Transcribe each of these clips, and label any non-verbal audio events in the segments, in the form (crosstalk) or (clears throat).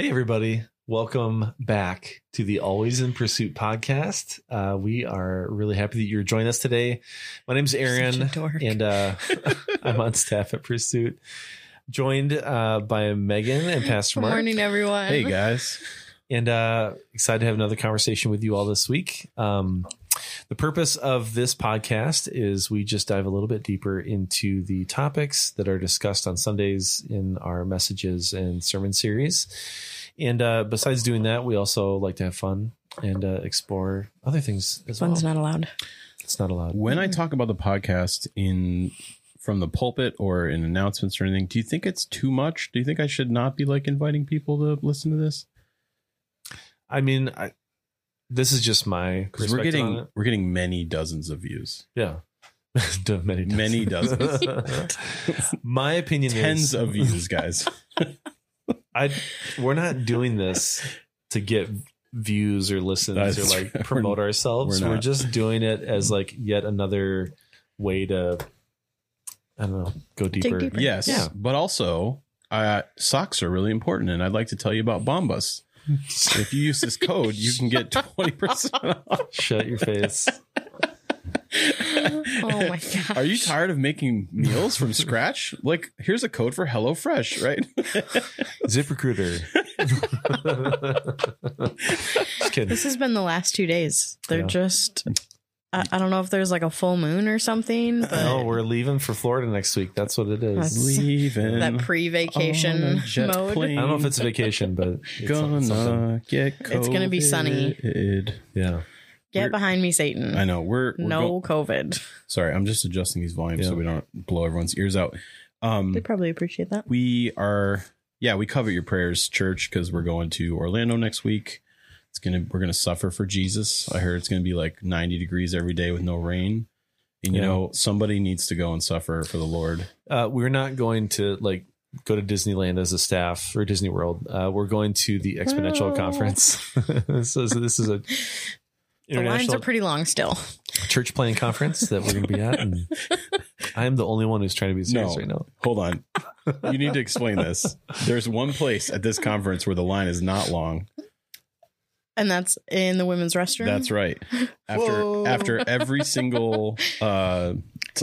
Hey, everybody. Welcome back to the Always in Pursuit podcast. Uh, we are really happy that you're joining us today. My name's Aaron, Such a dork. and uh, (laughs) (laughs) I'm on staff at Pursuit, joined uh, by Megan and Pastor Good Mark. morning, everyone. Hey guys. and uh, excited to have another conversation with you all this week. Um, the purpose of this podcast is we just dive a little bit deeper into the topics that are discussed on Sundays in our messages and sermon series. And uh, besides doing that, we also like to have fun and uh, explore other things as Fun's well. not allowed. it's not allowed. When I talk about the podcast in from the pulpit or in announcements or anything, do you think it's too much? Do you think I should not be like inviting people to listen to this? I mean, I, this is just my Because we're perspective on getting it. we're getting many dozens of views. yeah. (laughs) many dozens. Many dozens. (laughs) my opinion Tens is of views, guys. (laughs) I we're not doing this to get views or listens That's or like right. promote We're- ourselves. we're We're, just doing it as like yet another way to I don't know, go deeper. deeper. yes. Yeah. But also uh, socks are really important, and I'd like to tell you about Bombas. If you use this code, you can get twenty percent off. Shut your face. (laughs) Oh my god. Are you tired of making meals from scratch? Like, here's a code for HelloFresh, right? (laughs) ZipRecruiter. (laughs) just kidding. This has been the last two days. They're Yeah. just. I, I don't know if there's like a full moon or something, (laughs) but No, we're leaving for Florida next week. That's what it is. Leaving. that pre-vacation (laughs) mode. plane. I don't know if it's a vacation, but it's Gonna something. get It's gonna be sunny. Yeah. Get We're- behind me, Satan. I know. We're, we're no go- COVID. sorry, I'm just adjusting these volumes so we don't blow everyone's ears out. Um, They probably appreciate that. we are, yeah, we covet your prayers, church, because we're going to Orlando next week. It's gonna, we're gonna suffer for Jesus. I heard it's gonna be like 90 degrees every day with no rain. And you Yeah. know, somebody needs to go and suffer for the Lord. Uh, we're not going to like go to Disneyland as a staff or Disney World. Uh, we're going to the Exponential Oh. Conference. (laughs) so, so this is a The lines are pretty long still. church playing conference that we're going to be at, and (laughs) I am the only one who's trying to be serious No. right now. Hold on. You need to explain this. (laughs) There's one place at this conference where the line is not long. And that's in the women's restroom. That's right. After Whoa. after every single (laughs) uh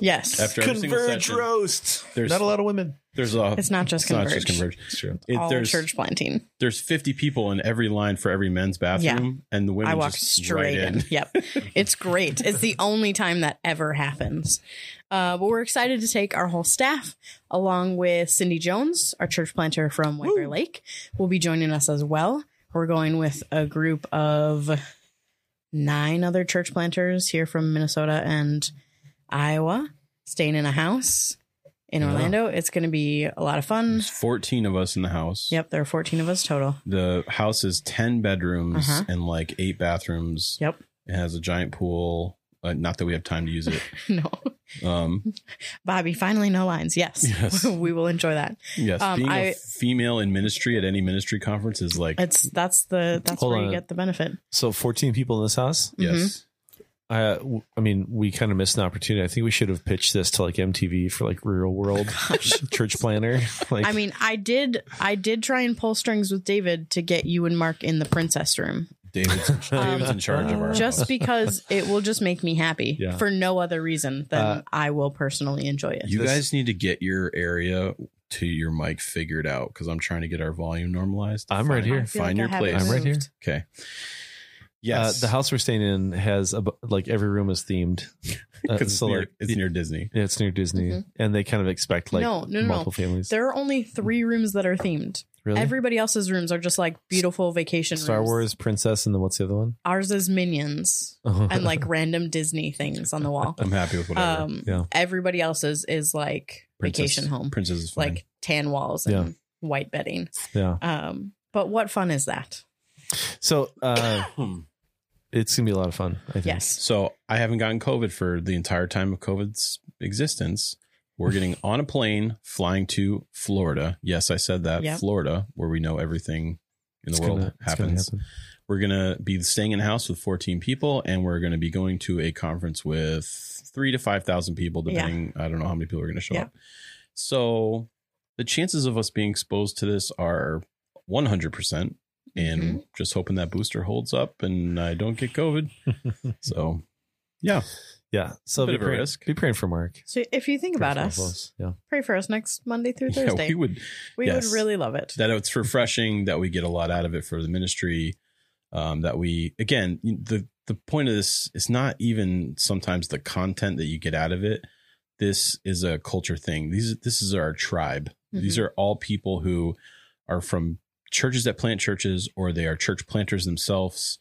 Yes. after every single session, roast. There's- not a lot of women. there's a it's not just it's not just converge. It's true. It, All there's church planting. there's 50 people in every line for every men's bathroom and the women I walked just straight right in. Yep. It's great. It's the only time that ever happens. Uh, but we're excited to take our whole staff along with Cindy Jones, our church planter from White Bear Lake, will be joining us as well. We're going with a group of nine other church planters here from Minnesota and Iowa, staying in a house in Yeah. Orlando. It's going to be a lot of fun. There's 14 of us in the house. Yep, there are 14 of us total. The house is 10 bedrooms Uh-huh. and like eight bathrooms. Yep. It has a giant pool. Uh, not that we have time to use it. (laughs) No. Um, Bobby, finally no lines. Yes. Yes. (laughs) we will enjoy that. yes, Um, being a I- female in ministry at any ministry conference is like It's that's the that's where on. you get the benefit. So 14 people in this house. yes. I. I mean, we kind of missed an opportunity. I think we should have pitched this to like MTV for like Real World (laughs) Church Planner. Like, I mean, I did I did try and pull strings with David to get you and Mark in the princess room David's, (laughs) David's in charge of our just house. because it will just make me happy Yeah. for no other reason than Uh, I will personally enjoy it. You This- guys need to get your area to your mic figured out because I'm trying to get our volume normalized. I'm right Find- here. I feel Find like your I have it place. I'm right here. moved. Okay. Uh, Yes. the house we're staying in has a, like every room is themed. (laughs) Uh, because it's, so near, like, it's near Disney. yeah, it's near Disney, Mhm. and they kind of expect like No, no, no, no. multiple families. There are only three rooms that are themed. really? Everybody else's rooms are just like beautiful vacation rooms. Star rooms. Wars, Princess, and then what's the other one? Ours is minions and like (laughs) random Disney things on the wall. I'm happy with whatever. Um, Yeah. everybody else's is like Princess- vacation home, Princess is fine. like tan walls and Yeah. white bedding. yeah. Um, but what fun is that? So uh, it's gonna be a lot of fun. I think. Yes. so I haven't gotten COVID for the entire time of COVID's existence. We're getting (laughs) on a plane flying to Florida. Yes, I said that. Yep. Florida, where we know everything in the It's world gonna- it's gonna happens. happen. We're going to be staying in a house with 14 people, and we're going to be going to a conference with three to 5,000 people, Yeah. depending. I don't know how many people are going to show Yeah. up. So the chances of us being exposed to this are 100 percent, and Mm-hmm. just hoping that booster holds up and I don't get COVID. (laughs) so, yeah, Yeah. So bit be of a praying, risk. be praying for Mark. So if you think Pray about for us, Yeah. pray for us next Monday through (laughs) yeah, Thursday. we would we yes. would really love it. that it's refreshing that we get a lot out of it for the ministry um, that we again the the point of this is not even sometimes the content that you get out of it this is a culture thing these this is our tribe these Mhm. are all people who are from churches that plant churches or they are church planters themselves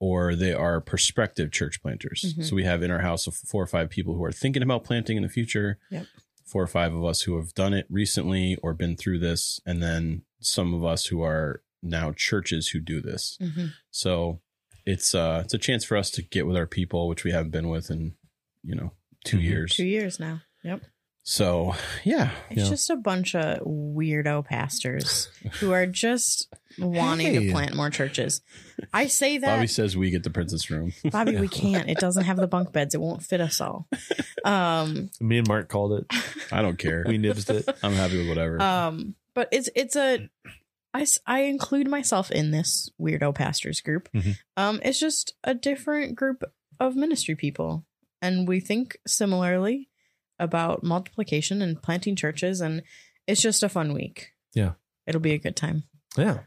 or they are prospective church planters Mhm. so we have in our house of four or five people who are thinking about planting in the future Yep. four or five of us who have done it recently or been through this, and then some of us who are now churches who do this. Mhm. So it's uh it's a chance for us to get with our people, which we haven't been with in you know 2 Mhm. years. Two years now. Yep. So yeah, It's Yeah. just a bunch of weirdo pastors who are just wanting Hey. to plant more churches. I say that Bobby says we get the princess room. Bobby, we (laughs) can't. It doesn't have the bunk beds. It won't fit us all. Um, Me and Mark called it. I don't care. We nibsed it. (laughs) I'm happy with whatever. um, but it's it's a I, I include myself in this weirdo pastors group. Mhm. Um, it's just a different group of ministry people, and we think similarly about multiplication and planting churches, and it's just a fun week. Yeah. it'll be a good time. Yeah.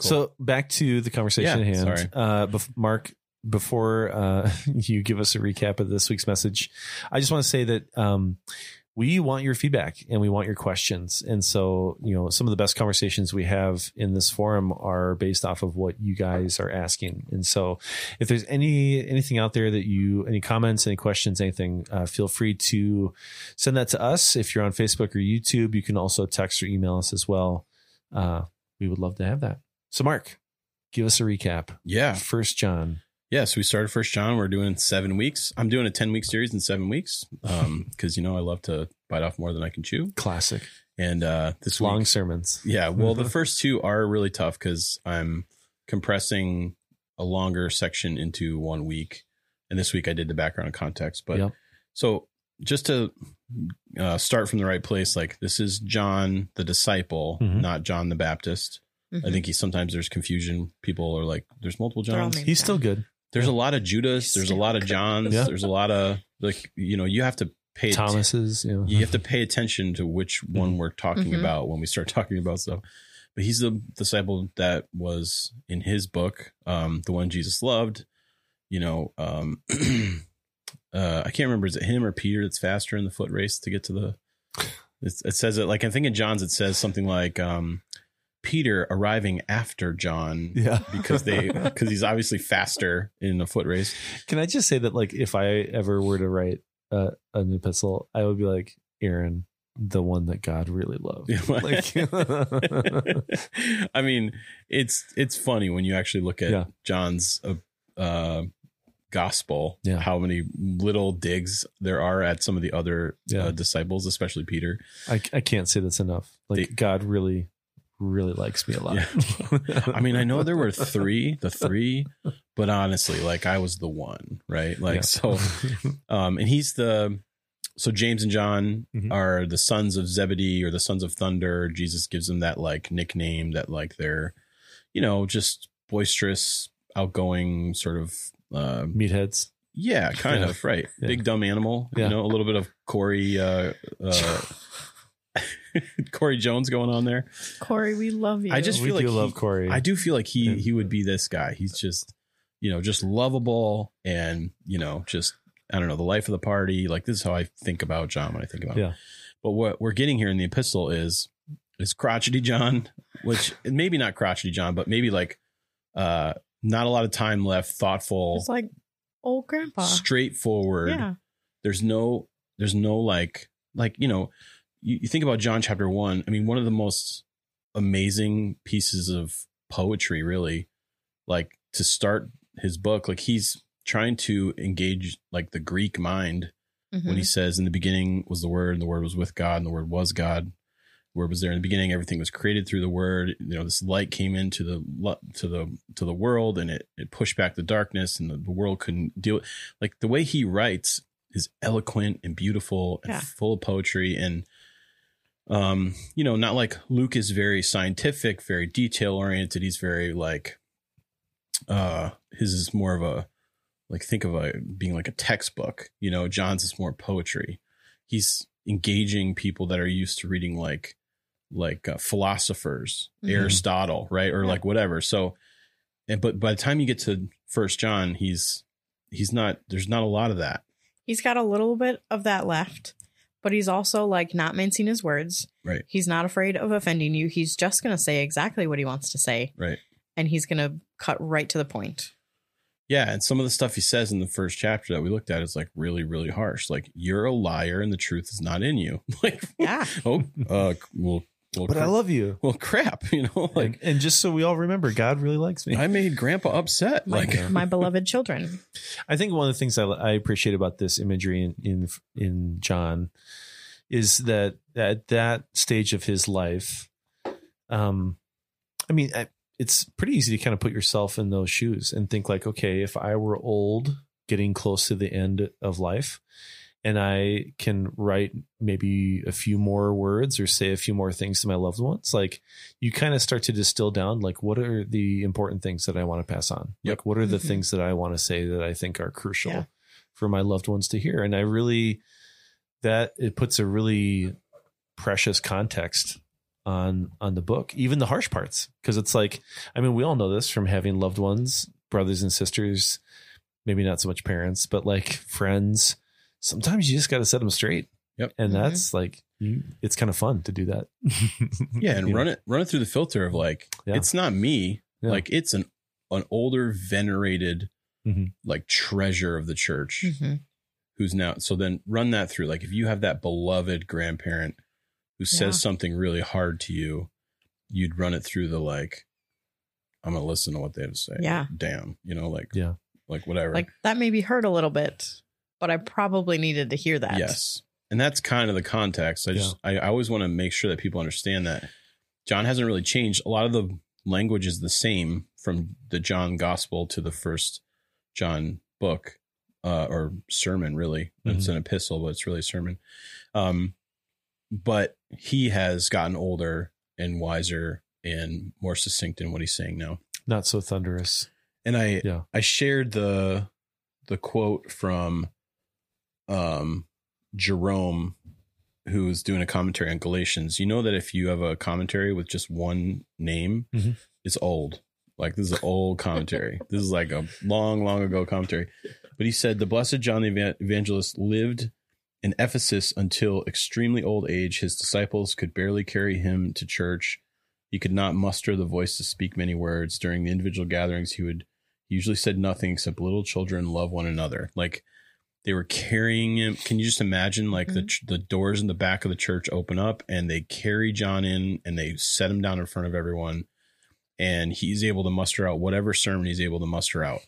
So back to the conversation Yeah, at hand. sorry. Uh, bef- Mark, before uh, (laughs) you give us a recap of this week's message, I just want to say that um, we want your feedback and we want your questions. And so, you know, some of the best conversations we have in this forum are based off of what you guys are asking. And so, if there's any anything out there that you any comments, any questions, anything, uh, feel free to send that to us. If you're on Facebook or YouTube, you can also text or email us as well. Uh, we would love to have that. So, Mark, give us a recap. yeah, First John. Yeah. So we started First John. We're doing seven weeks. I'm doing a ten week series in seven weeks (laughs) because you know I love to bite off more than I can chew. Classic. And uh, this week, Long sermons. Yeah, well, the (laughs) first two are really tough because I'm compressing a longer section into one week, and this week I did the background and context. But Yep. so just to uh, start from the right place, like this is John the disciple, Mhm. not John the Baptist. I Mhm. think he sometimes there's confusion. People are like, "There's multiple Johns." named He's still good. There's a lot of Judas. There's a lot of. Johns. Yeah. There's a lot of like you know you have to pay atten- Thomas's. You know. you have to pay attention to which one we're talking Mhm. about when we start (laughs) talking about stuff. But he's the disciple that was in his book, um, the one Jesus loved. You know, um, (clears throat) uh, I can't remember is it him or Peter that's faster in the foot race to get to the. It's, it says it like I think in John's it says something like um, Peter arriving after John Yeah. (laughs) because they (laughs) because he's obviously faster in a foot race. Can I just say that, like, if I ever were to write uh, an epistle, I would be like Aaron, the one that God really loved. (laughs) Like, I mean, it's it's funny when you actually look at Yeah. John's uh, uh, gospel. Yeah. how many little digs there are at some of the other Yeah. uh, disciples, especially Peter. I, I can't say that's enough. Like, They- God really, really likes me a lot. (laughs) I mean, I know there were three, the three, but honestly, like I was the one, right? Like Yeah. so, um, and he's the so James and John Mhm. are the sons of Zebedee or the sons of thunder. Jesus gives them that like nickname that like they're, you know, just boisterous, outgoing, sort of. Uh, meatheads. yeah, kind Yeah. of right. Yeah. Big dumb animal. Yeah. You know, a little bit of Corey, uh, uh, (laughs) (laughs) Corey Jones going on there. Corey, we love you. I just we feel do like love he- Corey. I do feel like he Yeah. he would be this guy. He's just you know just lovable and you know just I don't know the life of the party. Like this is how I think about John when I think about. Yeah. Him. But what we're getting here in the epistle is is crotchety John, which maybe not crotchety John, but maybe like uh not a lot of time left, thoughtful, it's like old grandpa. straightforward. Yeah. There's no there's no like like you know you, you think about John chapter one. I mean, one of the most amazing pieces of poetry, really, like to start his book. Like he's trying to engage like the Greek mind when Mhm. he says, "In the beginning was the Word, and the Word was with God, and the Word was God." The Word was there in the beginning. Everything was created through the Word. You know, this light came into the to the to the world, and it it pushed back the darkness, and the, the world couldn't deal. Like the way he writes is eloquent and beautiful and Yeah. full of poetry, and um, you know, not like Luke is very scientific, very detail oriented. He's very like, uh, his is more of a, like, think of a being like a textbook, you know, John's is more poetry. He's engaging people that are used to reading like, like uh, philosophers, Mhm. Aristotle, right? Or Yeah. like whatever. So, and, but by the time you get to first John, he's, he's not, there's not a lot of that. He's got a little bit of that left, but he's also like not mincing his words. Right. He's not afraid of offending you. He's just going to say exactly what he wants to say Right. and he's going to cut right to the point. Yeah, and some of the stuff he says in the first chapter that we looked at is like really, really harsh. Like you're a liar, and the truth is not in you. (laughs) Like, Yeah. (laughs) oh, uh, well, well, But I love you. well, crap, (laughs) you know, Like, like and just so we all remember, God really likes me. I made Grandpa upset. My, Like, my (laughs) beloved children. I think one of the things I, I appreciate about this imagery in, in in John is that at that stage of his life, um, I mean, I, it's pretty easy to kind of put yourself in those shoes and think like, okay, if I were old, getting close to the end of life, and I can write maybe a few more words or say a few more things to my loved ones, like you kind of start to distill down, like what are the important things that I want to pass on? Yep. Like what are the Mhm. things that I want to say that I think are crucial Yeah. for my loved ones to hear? And I really that it puts a really precious context on on the book, even the harsh parts, because it's like, I mean, we all know this from having loved ones, brothers and sisters, maybe not so much parents, but like friends. Sometimes you just got to set them straight. Yep. And Mhm. that's like, it's kind of fun to do that. (laughs) yeah, and You know? run it, run it through the filter of like, Yeah. it's not me. Yeah. Like, it's an an older, venerated, Mhm. like treasure of the church Mhm. who's now. So then run that through. Like, if you have that beloved grandparent who says something really hard to you, you'd run it through the like, I'm gonna listen to what they have to say. Yeah. Damn. You know, like Yeah. like whatever. Like that maybe hurt a little bit, but I probably needed to hear that. Yes. And that's kind of the context. I just I, I always want to make sure that people understand that John hasn't really changed. A lot of the language is the same from the John gospel to the first John book, uh, or sermon, really. It's an epistle, but it's really a sermon. Um, but he has gotten older and wiser and more succinct in what he's saying now. Not so thunderous. And I Yeah. I shared the the quote from um Jerome who's doing a commentary on Galatians. You know that if you have a commentary with just one name, Mhm. it's old. Like this is an old commentary. (laughs) this is like a long, long ago commentary. But he said the blessed John the Evangelist lived in Ephesus until extremely old age. His disciples could barely carry him to church. He could not muster the voice to speak many words. During the individual gatherings, he would he usually said nothing except little children love one another. Like they were carrying him. Can you just imagine like the the doors in the back of the church open up and they carry John in and they set him down in front of everyone and he's able to muster out whatever sermon he's able to muster out.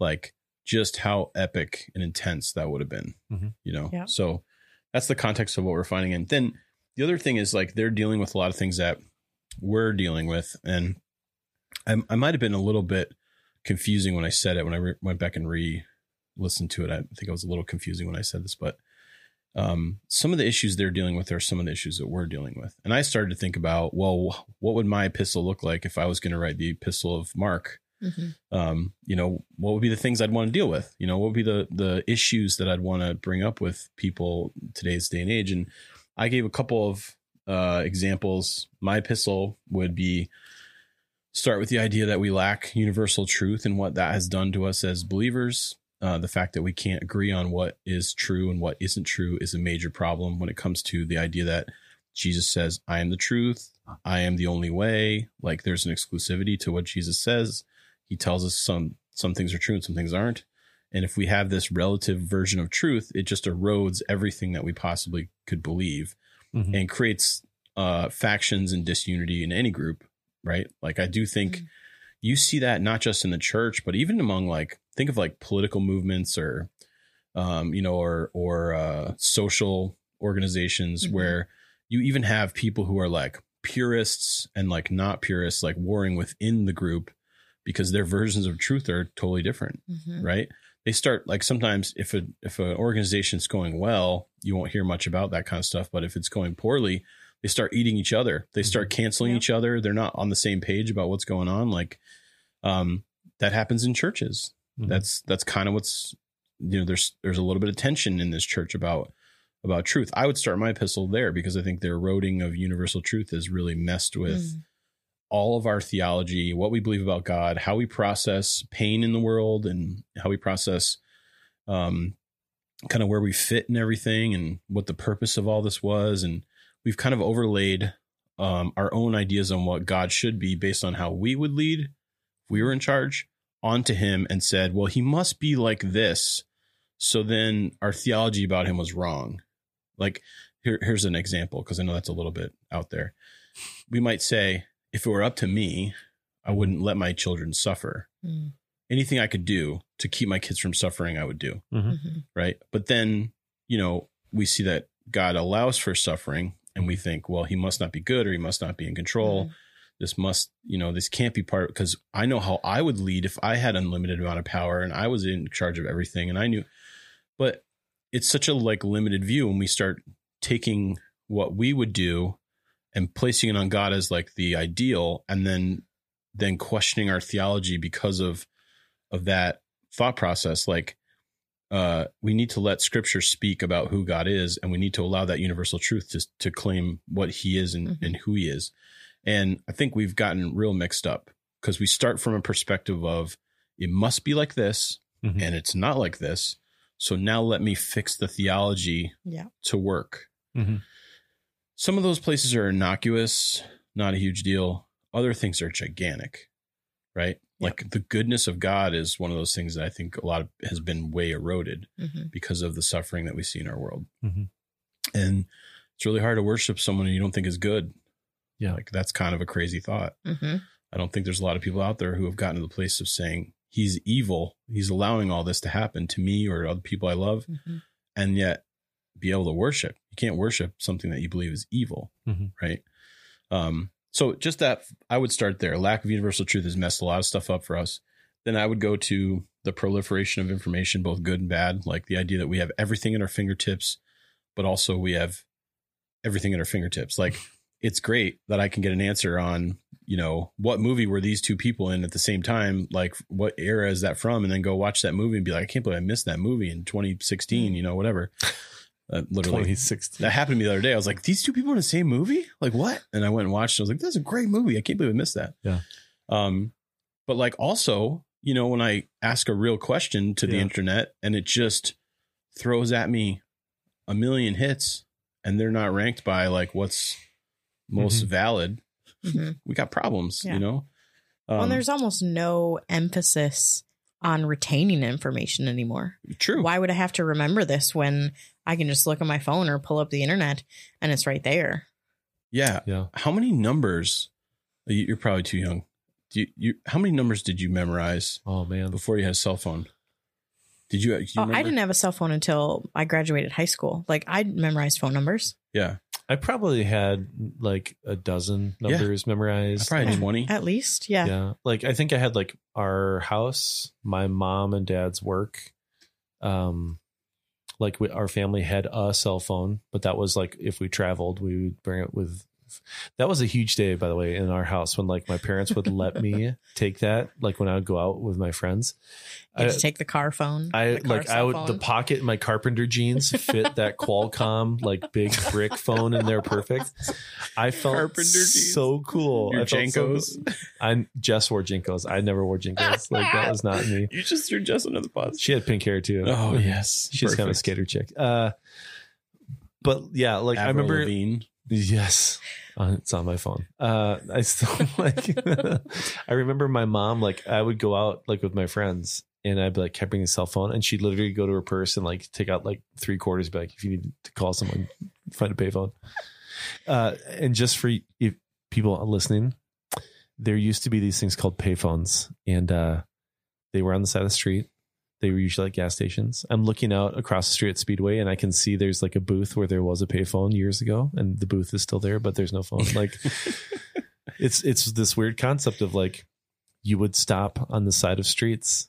Like just how epic and intense that would have been, Mhm. you know? Yeah. So that's the context of what we're finding. And then the other thing is like they're dealing with a lot of things that we're dealing with. And I, I might have been a little bit confusing when I said it, when I re- went back and re listened to it. I think I was a little confusing when I said this, but um, some of the issues they're dealing with are some of the issues that we're dealing with. And I started to think about, well, what would my epistle look like if I was going to write the epistle of Mark? Mhm. um, you know, what would be the things I'd want to deal with? You know, what would be the the issues that I'd want to bring up with people today's day and age? And I gave a couple of uh, examples. My epistle would be start with the idea that we lack universal truth and what that has done to us as believers. Uh, the fact that we can't agree on what is true and what isn't true is a major problem when it comes to the idea that Jesus says, I am the truth. I am the only way. Like there's an exclusivity to what Jesus says. He tells us some some things are true and some things aren't. And if we have this relative version of truth, it just erodes everything that we possibly could believe Mhm. and creates uh, factions and disunity in any group, right? Like I do think Mhm. you see that not just in the church, but even among like think of like political movements or um, you know, or or uh, social organizations Mhm. where you even have people who are like purists and like not purists, like warring within the group because their versions of truth are totally different, Mhm. right? they start like sometimes if a if an organization's going well, you won't hear much about that kind of stuff. But if it's going poorly, they start eating each other. They start canceling Yeah. each other. They're not on the same page about what's going on. Like um, that happens in churches. Mhm. That's that's kind of what's you know. There's there's a little bit of tension in this church about about truth. I would start my epistle there because I think the eroding of universal truth has really messed with Mm. all of our theology, what we believe about God, how we process pain in the world, and how we process um, kind of where we fit in everything and what the purpose of all this was. And we've kind of overlaid um, our own ideas on what God should be based on how we would lead if we were in charge onto him and said, well, he must be like this. So then our theology about him was wrong. Like, here, here's an example because I know that's a little bit out there. We might say, if it were up to me, I wouldn't let my children suffer. Mm. Anything I could do to keep my kids from suffering, I would do. Mhm. Right. But then, you know, we see that God allows for suffering and we think, well, he must not be good or he must not be in control. This must, you know, this can't be part because I know how I would lead if I had unlimited amount of power and I was in charge of everything and I knew, but it's such a like limited view when we start taking what we would do and placing it on God as like the ideal and then then questioning our theology because of of that thought process like uh we need to let scripture speak about who God is and we need to allow that universal truth to to claim what he is and, Mhm. and who he is and I think we've gotten real mixed up because we start from a perspective of it must be like this Mhm. and it's not like this so now let me fix the theology Yeah. to work Mhm. some of those places are innocuous, not a huge deal. Other things are gigantic, right? Like the goodness of God is one of those things that I think a lot of has been way eroded Mhm. because of the suffering that we see in our world. Mhm. And it's really hard to worship someone you don't think is good. Yeah. Like that's kind of a crazy thought. Mhm. I don't think there's a lot of people out there who have gotten to the place of saying he's evil. He's allowing all this to happen to me or other people I love Mhm. and yet be able to worship. You can't worship something that you believe is evil, Mhm. right? Um, so just that I would start there. Lack of universal truth has messed a lot of stuff up for us. Then I would go to the proliferation of information, both good and bad, like the idea that we have everything at our fingertips, but also we have everything at our fingertips. Like it's great that I can get an answer on, you know, what movie were these two people in at the same time? Like what era is that from? And then go watch that movie and be like, I can't believe I missed that movie in 2016, you know, whatever. Uh, literally 2016. that happened to me the other day. I was like, these two people in the same movie? Like what? And I went and watched it. I was like, that's a great movie. I can't believe I missed that. Yeah. Um, but like also, you know, when I ask a real question to the internet and it just throws at me a million hits and they're not ranked by like what's most Mhm. valid, Mhm. we got problems, Yeah. you know? Um, well, and there's almost no emphasis on retaining information anymore. true. Why would I have to remember this when I can just look at my phone or pull up the internet and it's right there? Yeah. Yeah. How many numbers? you- You're probably too young. Do you, you, how many numbers did you memorize Oh man. before you had a cell phone? Did you? you Oh, I didn't have a cell phone until I graduated high school. Like I memorized phone numbers. Yeah, I probably had like a dozen numbers I memorized. probably twenty. At least, yeah. yeah. Like I think I had like our house, my mom and dad's work. Um like we, our family had a cell phone, but that was like if we traveled, we would bring it with that was a huge day by the way in our house when like my parents would let me (laughs) take that like when I would go out with my friends. You I- had to take the car phone. I car like I cell would the pocket in my carpenter jeans fit that Qualcomm like big brick phone in there perfect. I felt Carpenter jeans. so cool. Your I felt so cool. I just wore JNCOs. I never wore JNCOs. Like that was not me. (laughs) You just threw Jess under the bus. She had pink hair too. Oh yes, she's kind of a skater chick. Uh, but yeah, like I remember. Lavigne. Yes. Uh, it's on my phone. Uh, I still (laughs) like, (laughs) I remember my mom, like, I would go out like with my friends and I'd be like, kept bringing a cell phone and she'd literally go to her purse and like take out like three quarters, be like, if you need to call someone, find a payphone. Uh, and just for if people listening, there used to be these things called payphones and, uh, they were on the side of the street. They were usually at gas stations. I'm looking out across the street at Speedway and I can see there's like a booth where there was a payphone years ago and the booth is still there, but there's no phone. (laughs) Like it's it's this weird concept of like you would stop on the side of streets,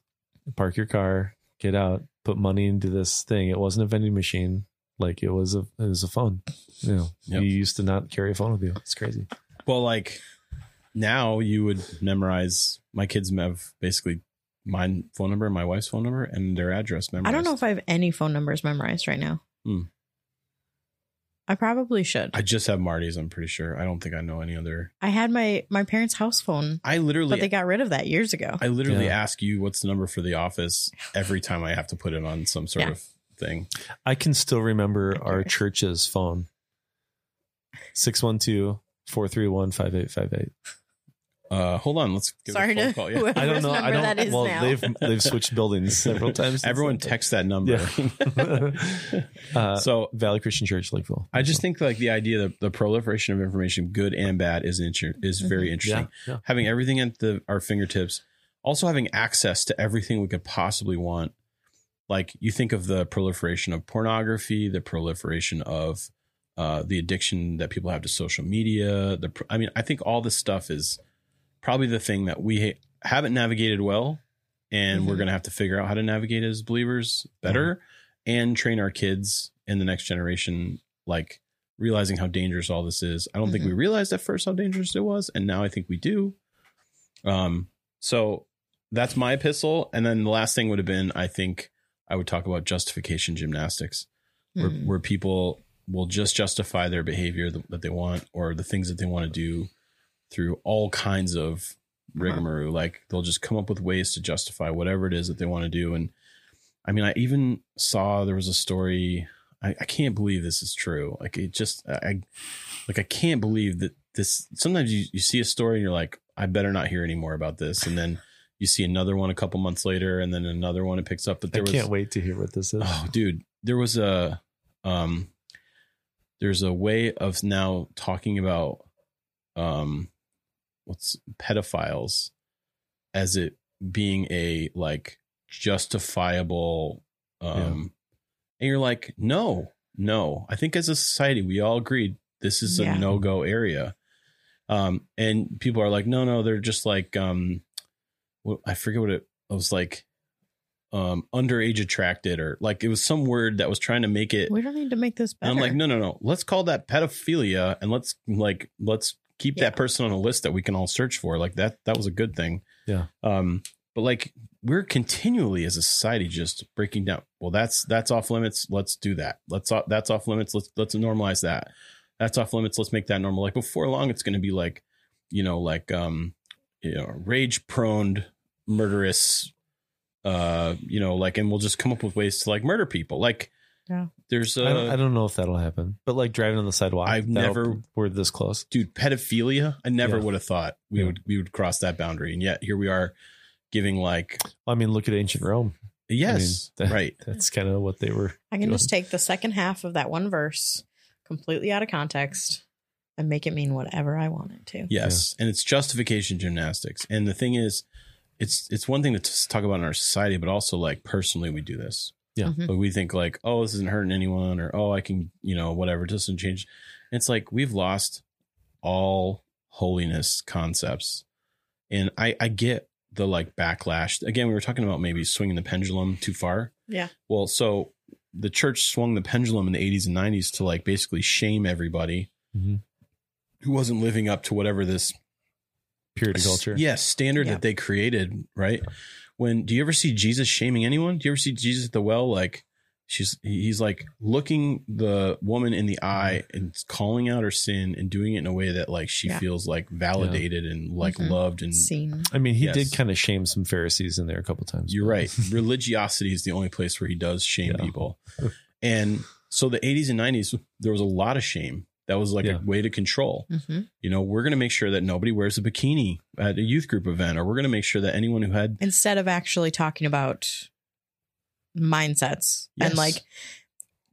park your car, get out, put money into this thing. It wasn't a vending machine. Like it was a it was a phone. You know, Yep. you used to not carry a phone with you. It's crazy. Well, like now you would memorize. My kids have basically my phone number, my wife's phone number, and their address memorized. I don't know if I have any phone numbers memorized right now. Hmm. I probably should. I just have Marty's. I'm pretty sure. I don't think I know any other. I had my my parents' house phone, I literally, but they got rid of that years ago. I literally Yeah. ask you what's the number for the office every time I have to put it on some sort Yeah. of thing. I can still remember our church's phone. 612 431 5858. Uh, hold on, let's give Sorry a phone to call. Yeah. I don't know. I don't that is well now. they've they've switched buildings (laughs) several times. Everyone texts that number. (laughs) (laughs) uh, so Valley Christian Church, Lakeville. I just think like the idea that the proliferation of information, good and bad, is inter- is very interesting. yeah, yeah. Having everything at the our fingertips, also having access to everything we could possibly want. Like you think of the proliferation of pornography, the proliferation of uh, the addiction that people have to social media. The pr- I mean, I think all this stuff is probably the thing that we ha- haven't navigated well, and we're Mhm. going to have to figure out how to navigate as believers better and train our kids in the next generation, like realizing how dangerous all this is. I don't think we realized at first how dangerous it was, and now I think we do. Um, so that's my epistle, and then the last thing would have been, I think I would talk about justification gymnastics, where Hmm. where people will just justify their behavior that that they want or the things that they want to do through all kinds of rigmarole. Like they'll just come up with ways to justify whatever it is that they want to do. And I mean, I even saw there was a story. I, I can't believe this is true. Like it just, I like I can't believe that this. Sometimes you you see a story and you're like, I better not hear any more about this, and then. You see another one a couple months later, and then another one it picks up. But I there was can't wait to hear what this is. Oh, dude, there was a um there's a way of now talking about um what's pedophiles as it being a like justifiable um and you're like no no i think as a society we all agreed this is Yeah. a no-go area um and people are like no no they're just like um what i forget what it, it was like um underage attracted or like it was some word that was trying to make it we don't need to make this and. I'm like, no, no, no. Let's call that pedophilia and let's like let's keep Yeah. that person on a list that we can all search for. Like that that was a good thing. Yeah. Um, but like we're continually as a society just breaking down. Well, that's that's off limits. Let's do that. Let's off that's off limits. Let's let's normalize that. That's off limits. Let's make that normal. Like before long, it's gonna be like, you know, like um, you know, rage prone, murderous uh, you know, like and we'll just come up with ways to like murder people. Like Yeah. there's uh I, don't, I don't know if that'll happen, but like driving on the sidewalk, I've never- we're this close. dude pedophilia i never Yeah. would have thought we Yeah. would we would cross that boundary and yet here we are giving like I mean, look at ancient Rome. yes (laughs) that- right That's kind of what they were. I can doing. just take the second half of that one verse completely out of context and make it mean whatever I want it to. yes and it's justification gymnastics and the thing is it's it's one thing to talk about in our society but also like personally we do this Yeah. Mhm. but we think like oh this isn't hurting anyone or oh i can you know whatever it doesn't change it's like we've lost all holiness concepts and i i get the like backlash again we were talking about maybe swinging the pendulum too far Yeah. Well, so the church swung the pendulum in the 80s and 90s to like basically shame everybody Mhm. who wasn't living up to whatever this Purity culture. yes standard Yeah. that they created, right? When do you ever see Jesus shaming anyone? Do you ever see Jesus at the well like she's he's like looking the woman in the eye and calling out her sin and doing it in a way that like she Yeah. feels like validated and like Mhm. loved and seen. I mean, he Yes. did kind of shame some Pharisees in there a couple times. You're right. (laughs) Religiosity is the only place where he does shame Yeah. people. (laughs) And so the 80s and 90s, there was a lot of shame. That was like Yeah. a way to control. hmm You know, we're going to make sure that nobody wears a bikini at a youth group event, or we're going to make sure that anyone who had, Instead of actually talking about mindsets Yes. and like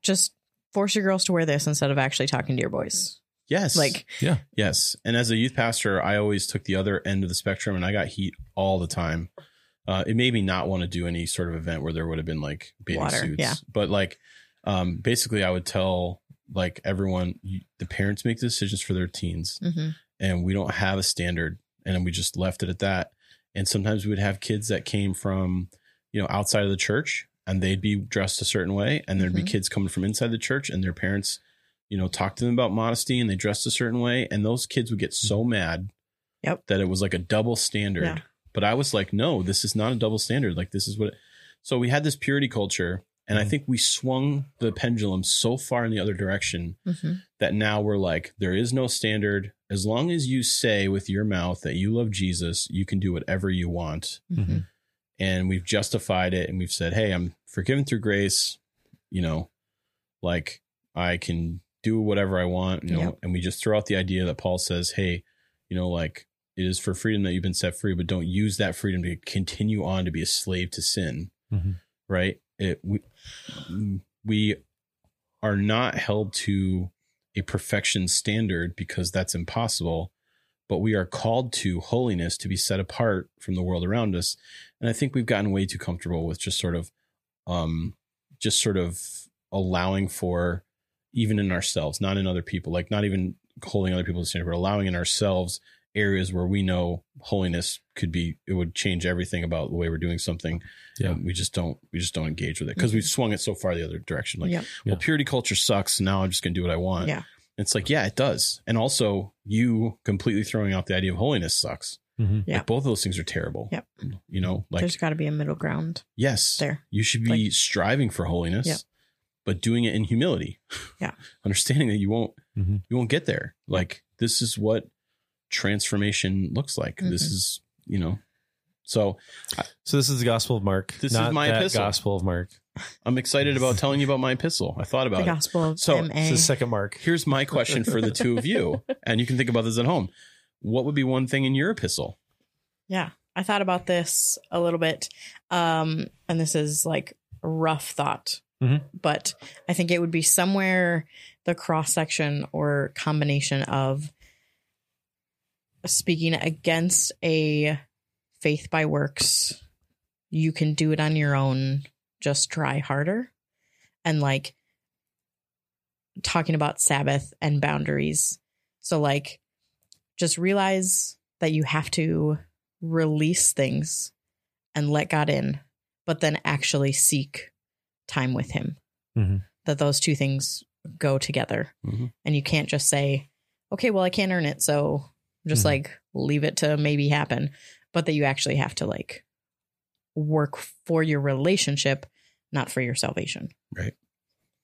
just force your girls to wear this instead of actually talking to your boys. yes, Like, yeah. yes. And as a youth pastor, I always took the other end of the spectrum and I got heat all the time. Uh, it made me not want to do any sort of event where there would have been like bathing Water, suits. yeah. But like, um, basically, I would tell like everyone, you, the parents make decisions for their teens. mhm. and we don't have a standard and we just left it at that and sometimes we would have kids that came from you know outside of the church and they'd be dressed a certain way, and there'd be Mhm. kids coming from inside the church, and their parents, you know, talked to them about modesty, and they dressed a certain way, and those kids would get so mad Yep. that it was like a double standard. Yeah. But I was like, no, this is not a double standard. Like this is what. So we had this purity culture, and I Mhm. think we swung the pendulum so far in the other direction hmm that now we're like, there is no standard. As long as you say with your mouth that you love Jesus, you can do whatever you want. hmm And we've justified it and we've said, hey, I'm forgiven through grace. You know, like I can do whatever I want, you know, Yep. and we just throw out the idea that Paul says, hey, you know, like it is for freedom that you've been set free, but don't use that freedom to continue on to be a slave to sin Mhm. right? It we we are not held to a perfection standard because that's impossible, but we are called to holiness to be set apart from the world around us. And I think we've gotten way too comfortable with just sort of um just sort of allowing for even in ourselves, not in other people, like not even holding other people to standard, but allowing in ourselves areas where we know holiness could be it would change everything about the way we're doing something Yeah. we just don't we just don't engage with it because we've swung it so far the other direction like Yep. well Yeah. purity culture sucks now i'm just gonna do what i want Yeah. it's like yeah it does and also you completely throwing out the idea of holiness sucks Mhm. Yeah. like both of those things are terrible Yep. you know like There's got to be a middle ground yes there. you should be Like- striving for holiness Yep. but doing it in humility Yeah. (laughs) understanding that you won't Mhm. you won't get there like this is what transformation looks like this Mhm. is you know so So this is the Gospel of Mark. This is my that epistle. Gospel of Mark. i'm excited about (laughs) telling you about my epistle i thought The about it Gospel of So, MA. This is second Mark. here's my question for the two of you (laughs) and you can think about this at home what would be one thing in your epistle Yeah, I thought about this a little bit, um, and this is like rough thought, Mhm. but I think it would be somewhere the cross section or combination of speaking against a faith by works. You can do it on your own. Just try harder, and like talking about Sabbath and boundaries. So like, just realize that you have to release things and let God in, but then actually seek time with Him. Mhm. That those two things go together. Mhm. And you can't just say, okay, well, I can't earn it. So just Mhm. like leave it to maybe happen. But that you actually have to like work for your relationship, not for your salvation. Right.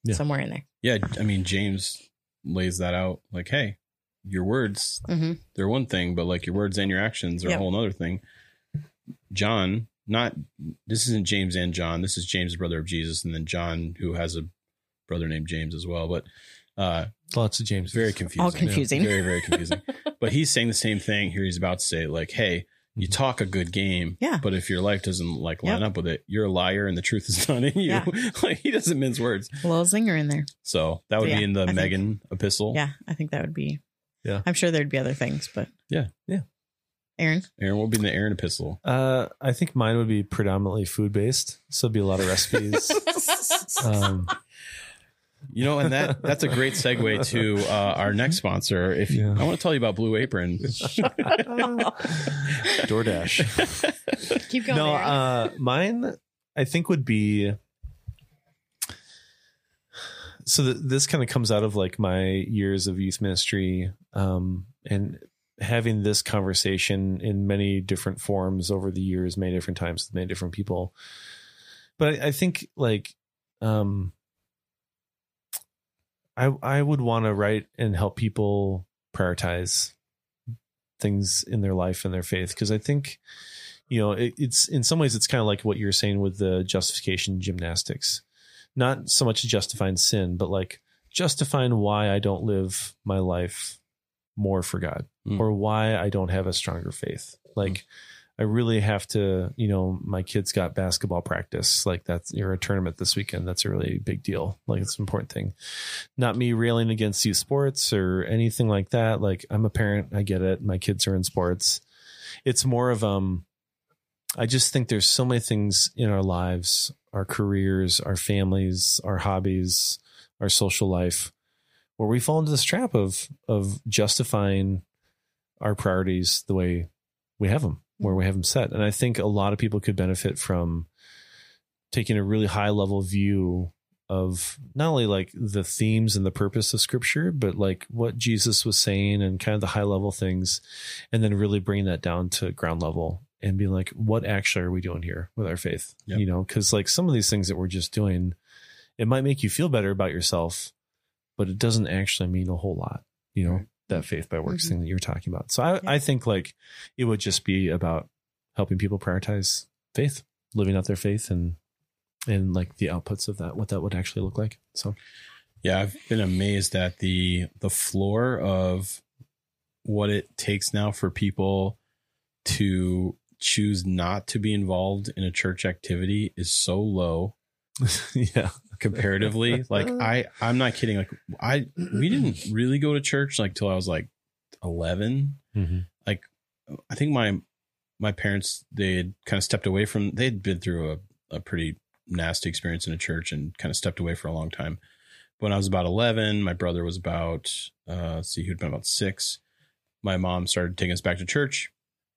Yeah. Somewhere in there. yeah i mean james lays that out like hey your words hmm they're one thing but like your words and your actions are Yep. a whole other thing john not this isn't james and john this is james brother of jesus and then john who has a brother named james as well but uh Lots of James. very confusing All confusing. very very confusing (laughs) but he's saying the same thing here he's about to say like hey you Mhm. talk a good game Yeah. but if your life doesn't like line Yep. up with it you're a liar and the truth is (laughs) not in you Yeah. (laughs) like he doesn't mince words A little zinger in there. so that would So, be in the I think- megan epistle Yeah. I think that would be. Yeah. I'm sure there'd be other things, but. Yeah. Yeah. Aaron? aaron what would be in the aaron epistle Uh, I think mine would be predominantly food based. So it'd be a lot of recipes. um, You know, and that that's a great segue (laughs) to uh, our next sponsor. If you, Yeah. I want to tell you about Blue Apron, (laughs) DoorDash. (laughs) Keep going. no, uh, mine I think would be. So th- this kind of comes out of like my years of youth ministry, um, and having this conversation in many different forms over the years, many different times with many different people. But I, I think like, um, I I would want to write and help people prioritize things in their life and their faith because I think you know it, it's in some ways it's kind of like what you're saying with the justification gymnastics. Not so much justifying sin but like justifying why i don't live my life more for god Mm. or why i don't have a stronger faith. Like i really have to you know my kids got basketball practice. Like that's you're a tournament this weekend. That's a really big deal. Like it's an important thing. Not me railing against youth sports or anything like that. Like i'm a parent. I get it. My kids are in sports. It's more of um i just think there's so many things in our lives our careers our families our hobbies our social life where we fall into this trap of of justifying our priorities the way we have them where we have them set and i think a lot of people could benefit from taking a really high level view of not only like the themes and the purpose of scripture, but like what Jesus was saying and kind of the high level things, and then really bringing that down to ground level and being like, what actually are we doing here with our faith? Yep. You know, because like some of these things that we're just doing, it might make you feel better about yourself, but it doesn't actually mean a whole lot, you know, Right. That faith by works Mhm. thing that you're talking about. So I, Yeah. I think like it would just be about helping people prioritize faith, living out their faith and and like the outputs of that, what that would actually look like. So Yeah, I've been amazed at the the floor of what it takes now for people to choose not to be involved in a church activity is so low (laughs) yeah. comparatively. like I I'm not kidding. Like I we didn't really go to church like till I was like 11. Mhm. Like I think my my parents they had kind of stepped away from they'd been through a, a pretty nasty experience in a church and kind of stepped away for a long time. When I was about eleven, my brother was about uh let's see, he'd been about six. My mom started taking us back to church.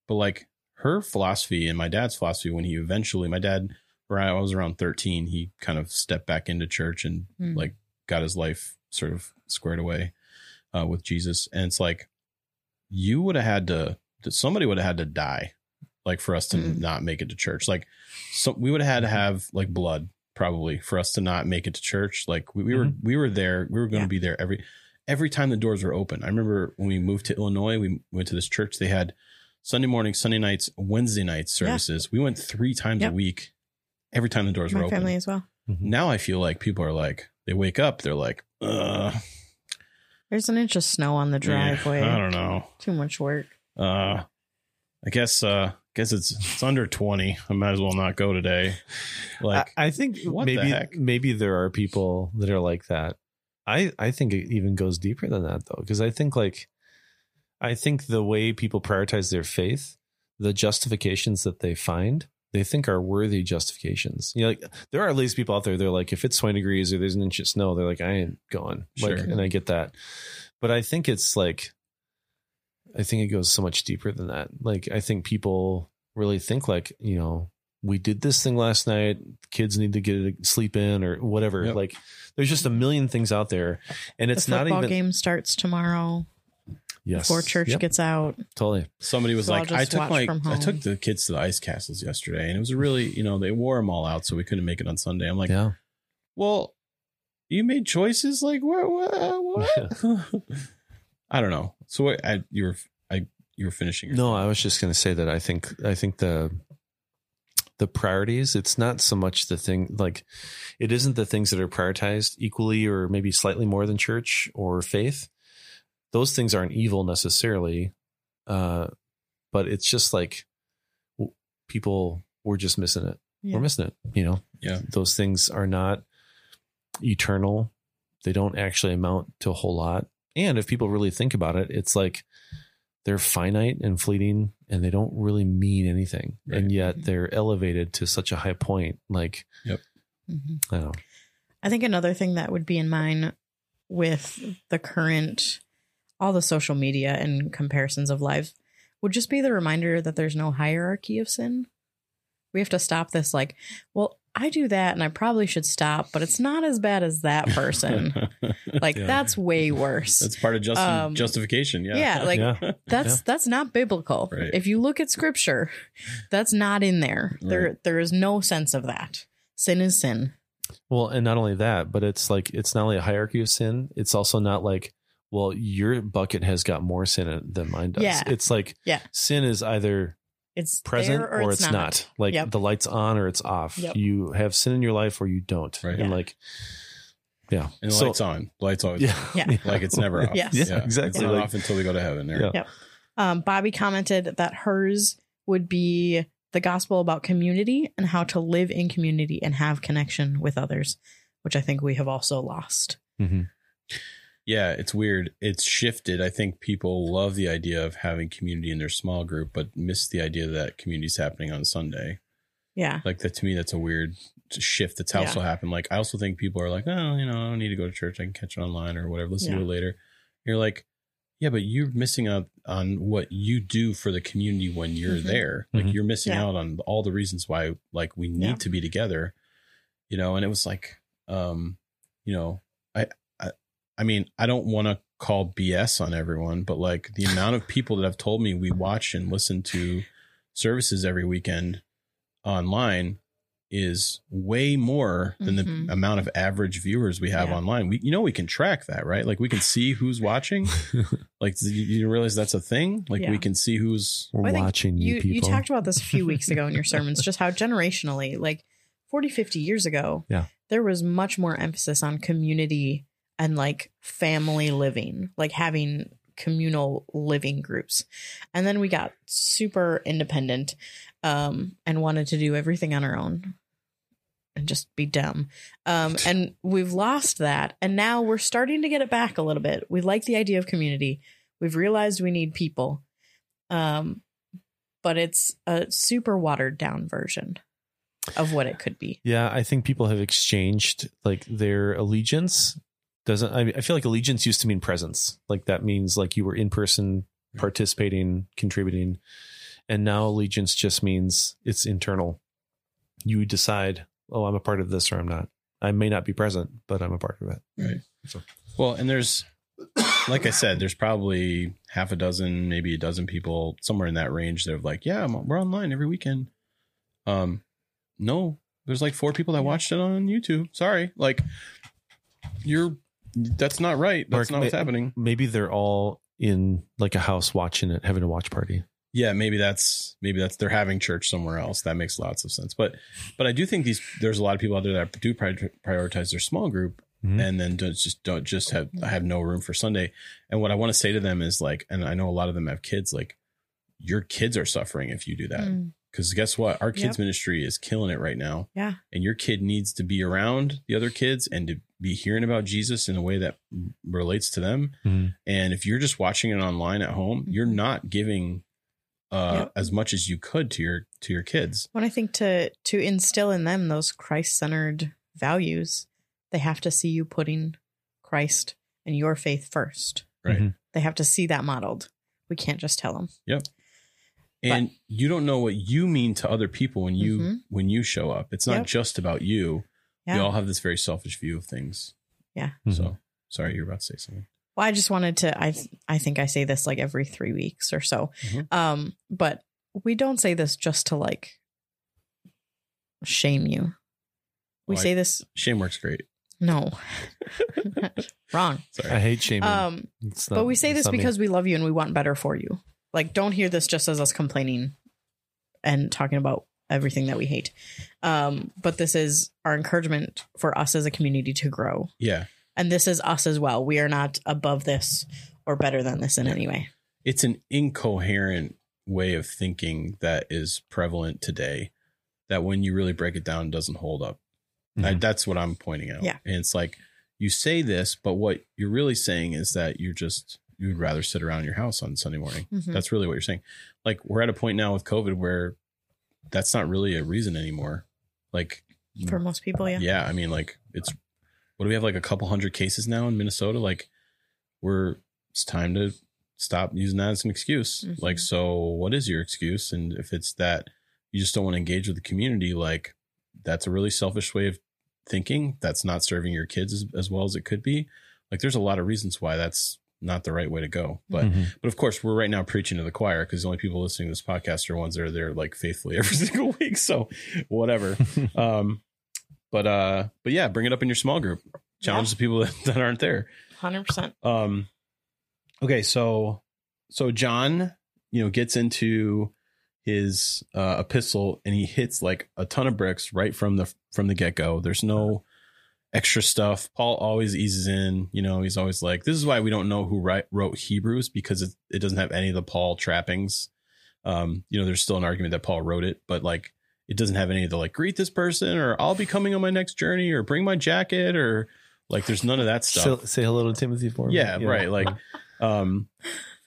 But like her philosophy and my dad's philosophy when he eventually my dad around I was around thirteen, he kind of stepped back into church and Mm. like got his life sort of squared away uh, with Jesus. And it's like you would have had to somebody would have had to die like for us to Mm. not make it to church like so we would have had to have like blood probably for us to not make it to church like we, we were we were there we were going to Yeah. be there every every time the doors were open i remember when we moved to illinois we went to this church they had sunday morning sunday nights wednesday nights Yeah. services we went three times Yep. a week every time the doors were My open family as well. now i feel like people are like they wake up they're like uh There's an inch of snow on the yeah, driveway. i don't know Too much work. uh I guess uh guess it's it's under 20. I might as well not go today. Like I, I think what the maybe heck? maybe there are people that are like that. I I think it even goes deeper than that though, because I think like I think the way people prioritize their faith, the justifications that they find, they think are worthy justifications. You know, like there are at least people out there. They're like, if it's twenty degrees or there's an inch of snow, they're like, I ain't going. Like, Sure. and I get that, but I think it's like, I think it goes so much deeper than that. Like, I think people really think like, you know, we did this thing last night. Kids need to get a sleep in or whatever. Yep. Like, there's just a million things out there, and it's the not football even game starts tomorrow yes before church Yep, gets out. totally. somebody was So like, I took watch my from I took the kids to the ice castles yesterday and it was a really, you know, they wore them all out so we couldn't make it on Sunday. I'm like, yeah. well, you made choices like what what, what? (laughs) (laughs) I don't know. So what I you were I you were finishing your No, I was just going to say that I think I think the the priorities. It's not so much the thing like it isn't the things that are prioritized equally or maybe slightly more than church or faith. Those things aren't evil necessarily, uh, but it's just like w- people we're just missing it. Yeah. We're missing it. You know. Yeah. Those things are not eternal. They don't actually amount to a whole lot. And if people really think about it, it's like they're finite and fleeting and they don't really mean anything. And Right. yet they're elevated to such a high point. Like, Mhm. I don't know. I think another thing that would be in mind with the current, all the social media and comparisons of lives would just be the reminder that there's no hierarchy of sin. We have to stop this, like, well, I do that and I probably should stop, but it's not as bad as that person. (laughs) like, Yeah. that's way (laughs) worse. That's part of justi- Um, justification. Yeah. yeah, like, yeah. that's Yeah. that's not biblical. Right. If you look at scripture, that's not in there. There there is no sense of that. Sin is sin. Well, and not only that, but it's like, it's not only a hierarchy of sin. It's also not like, well, your bucket has got more sin in it than mine does. Yeah. It's like, Yeah. sin is either It's present there or, it's, not. Like Yep. the light's on or it's off. Yep. You have sin in your life or you don't. Right. And Yeah. like, yeah. And the So- lights on. Lights always Yeah. Yeah. like it's never off. Yes. Yeah, It's exactly. not Like- off until we go to heaven there. Yeah. um, Bobby commented that hers would be the gospel about community and how to live in community and have connection with others, which I think we have also lost. Mhm. Yeah, it's weird. It's shifted. I think people love the idea of having community in their small group, but miss the idea that community's happening on Sunday. Yeah. Like that to me, that's a weird shift that's also happened. Like I also think people are like, oh, you know, I don't need to go to church. I can catch it online or whatever. Listen to Yeah. it later. You're like, yeah, but you're missing out on what you do for the community when you're Mhm. there. Like Mhm. you're missing Yeah. out on all the reasons why like we need Yeah. to be together. you know, and it was like, um, you know, I, I, I mean, I don't want to call BS on everyone, but like the amount of people that have told me we watch and listen to services every weekend online is way more than Mhm. the amount of average viewers we have Yeah. online. We, you know, we can track that, right? Like we can see who's (laughs) watching. like you, you realize that's a thing. Like Yeah. we can see who's We're watching you, you, you talked about this a few weeks ago in your (laughs) sermons, just how generationally, like 40, 50 years ago, Yeah. there was much more emphasis on community and like family living, like having communal living groups. And then we got super independent um, and wanted to do everything on our own and just be dumb. Um, and we've lost that. And now we're starting to get it back a little bit. We like the idea of community. We've realized we need people. Um, but it's a super watered down version of what it could be. Yeah, I think people have exchanged like their allegiance. Doesn't I, I feel like allegiance used to mean presence. Like that means like you were in person, participating, contributing, and now allegiance just means it's internal. You decide, oh, I'm a part of this or I'm not. I may not be present, but I'm a part of it. Right. Well, and there's, like I said, there's probably half a dozen, maybe a dozen people somewhere in that range that are like, yeah, I'm, we're online every weekend. Um, no, there's like four people that watched it on YouTube. Sorry, like you're, that's not right. That's Mark, not what's ma- happening. Maybe they're all in like a house watching it, having a watch party. Yeah, maybe that's maybe that's they're having church somewhere else. That makes lots of sense. But but I do think these there's a lot of people out there that do prioritize their small group Mhm. and then don't just don't just have have no room for Sunday. And what I want to say to them is like, and I know a lot of them have kids. Like, your kids are suffering if you do that. Mm, Because guess what? Our kids Yep. ministry is killing it right now. Yeah. And your kid needs to be around the other kids and to be hearing about Jesus in a way that relates to them. Mhm. And if you're just watching it online at home, you're Mhm. not giving uh, Yep. as much as you could to your to your kids. When I think to to instill in them those Christ centered values, they have to see you putting Christ and your faith first. Right. Mhm. They have to see that modeled. We can't just tell them. Yep. And you don't know what you mean to other people when you Mhm. when you show up. It's not Yep. just about you. Yeah. We all have this very selfish view of things. Yeah. So sorry, you're about to say something. Well, I just wanted to. I I think I say this like every three weeks or so. Mhm. Um, but we don't say this just to like shame you. We Well, I- say this. Shame works great. No, (laughs) (laughs) wrong. Sorry. I hate shaming. Um, It's but we say this not me. because we love you and we want better for you. Like, don't hear this just as us complaining and talking about everything that we hate. Um, but this is our encouragement for us as a community to grow. yeah. And this is us as well. We are not above this or better than this in any way. It's an incoherent way of thinking that is prevalent today that when you really break it down doesn't hold up. I, Mhm. that's what I'm pointing out. Yeah. And it's like you say this, but what you're really saying is that you're just you'd rather sit around your house on Sunday morning. Mhm. That's really what you're saying. Like we're at a point now with COVID where that's not really a reason anymore. Like For most people, yeah. yeah, I mean like it's what do we have like a couple hundred cases now in Minnesota? Like we're it's time to stop using that as an excuse. Mhm. Like so what is your excuse? And if it's that you just don't want to engage with the community, like that's a really selfish way of thinking. That's not serving your kids as, as well as it could be. Like there's a lot of reasons why that's not the right way to go. But Mhm. but of course, we're right now preaching to the choir because the only people listening to this podcast are ones that are there like faithfully (laughs) every single week. So whatever. (laughs) um, but uh, but yeah, bring it up in your small group. Challenge Yeah. the people (laughs) that, that aren't there. 100%. Um, okay, so so John, you know, gets into his uh, epistle and he hits like a ton of bricks right from the from the get go. There's no extra stuff. Paul always eases in. You know, he's always like, "This is why we don't know who write, wrote Hebrews because it, it doesn't have any of the Paul trappings." Um, you know, there's still an argument that Paul wrote it, but like it doesn't have any of the like greet this person or I'll be coming on my next journey or bring my jacket or like there's none of that stuff. Say, say hello to Timothy for me. Yeah, right. Like, (laughs) um,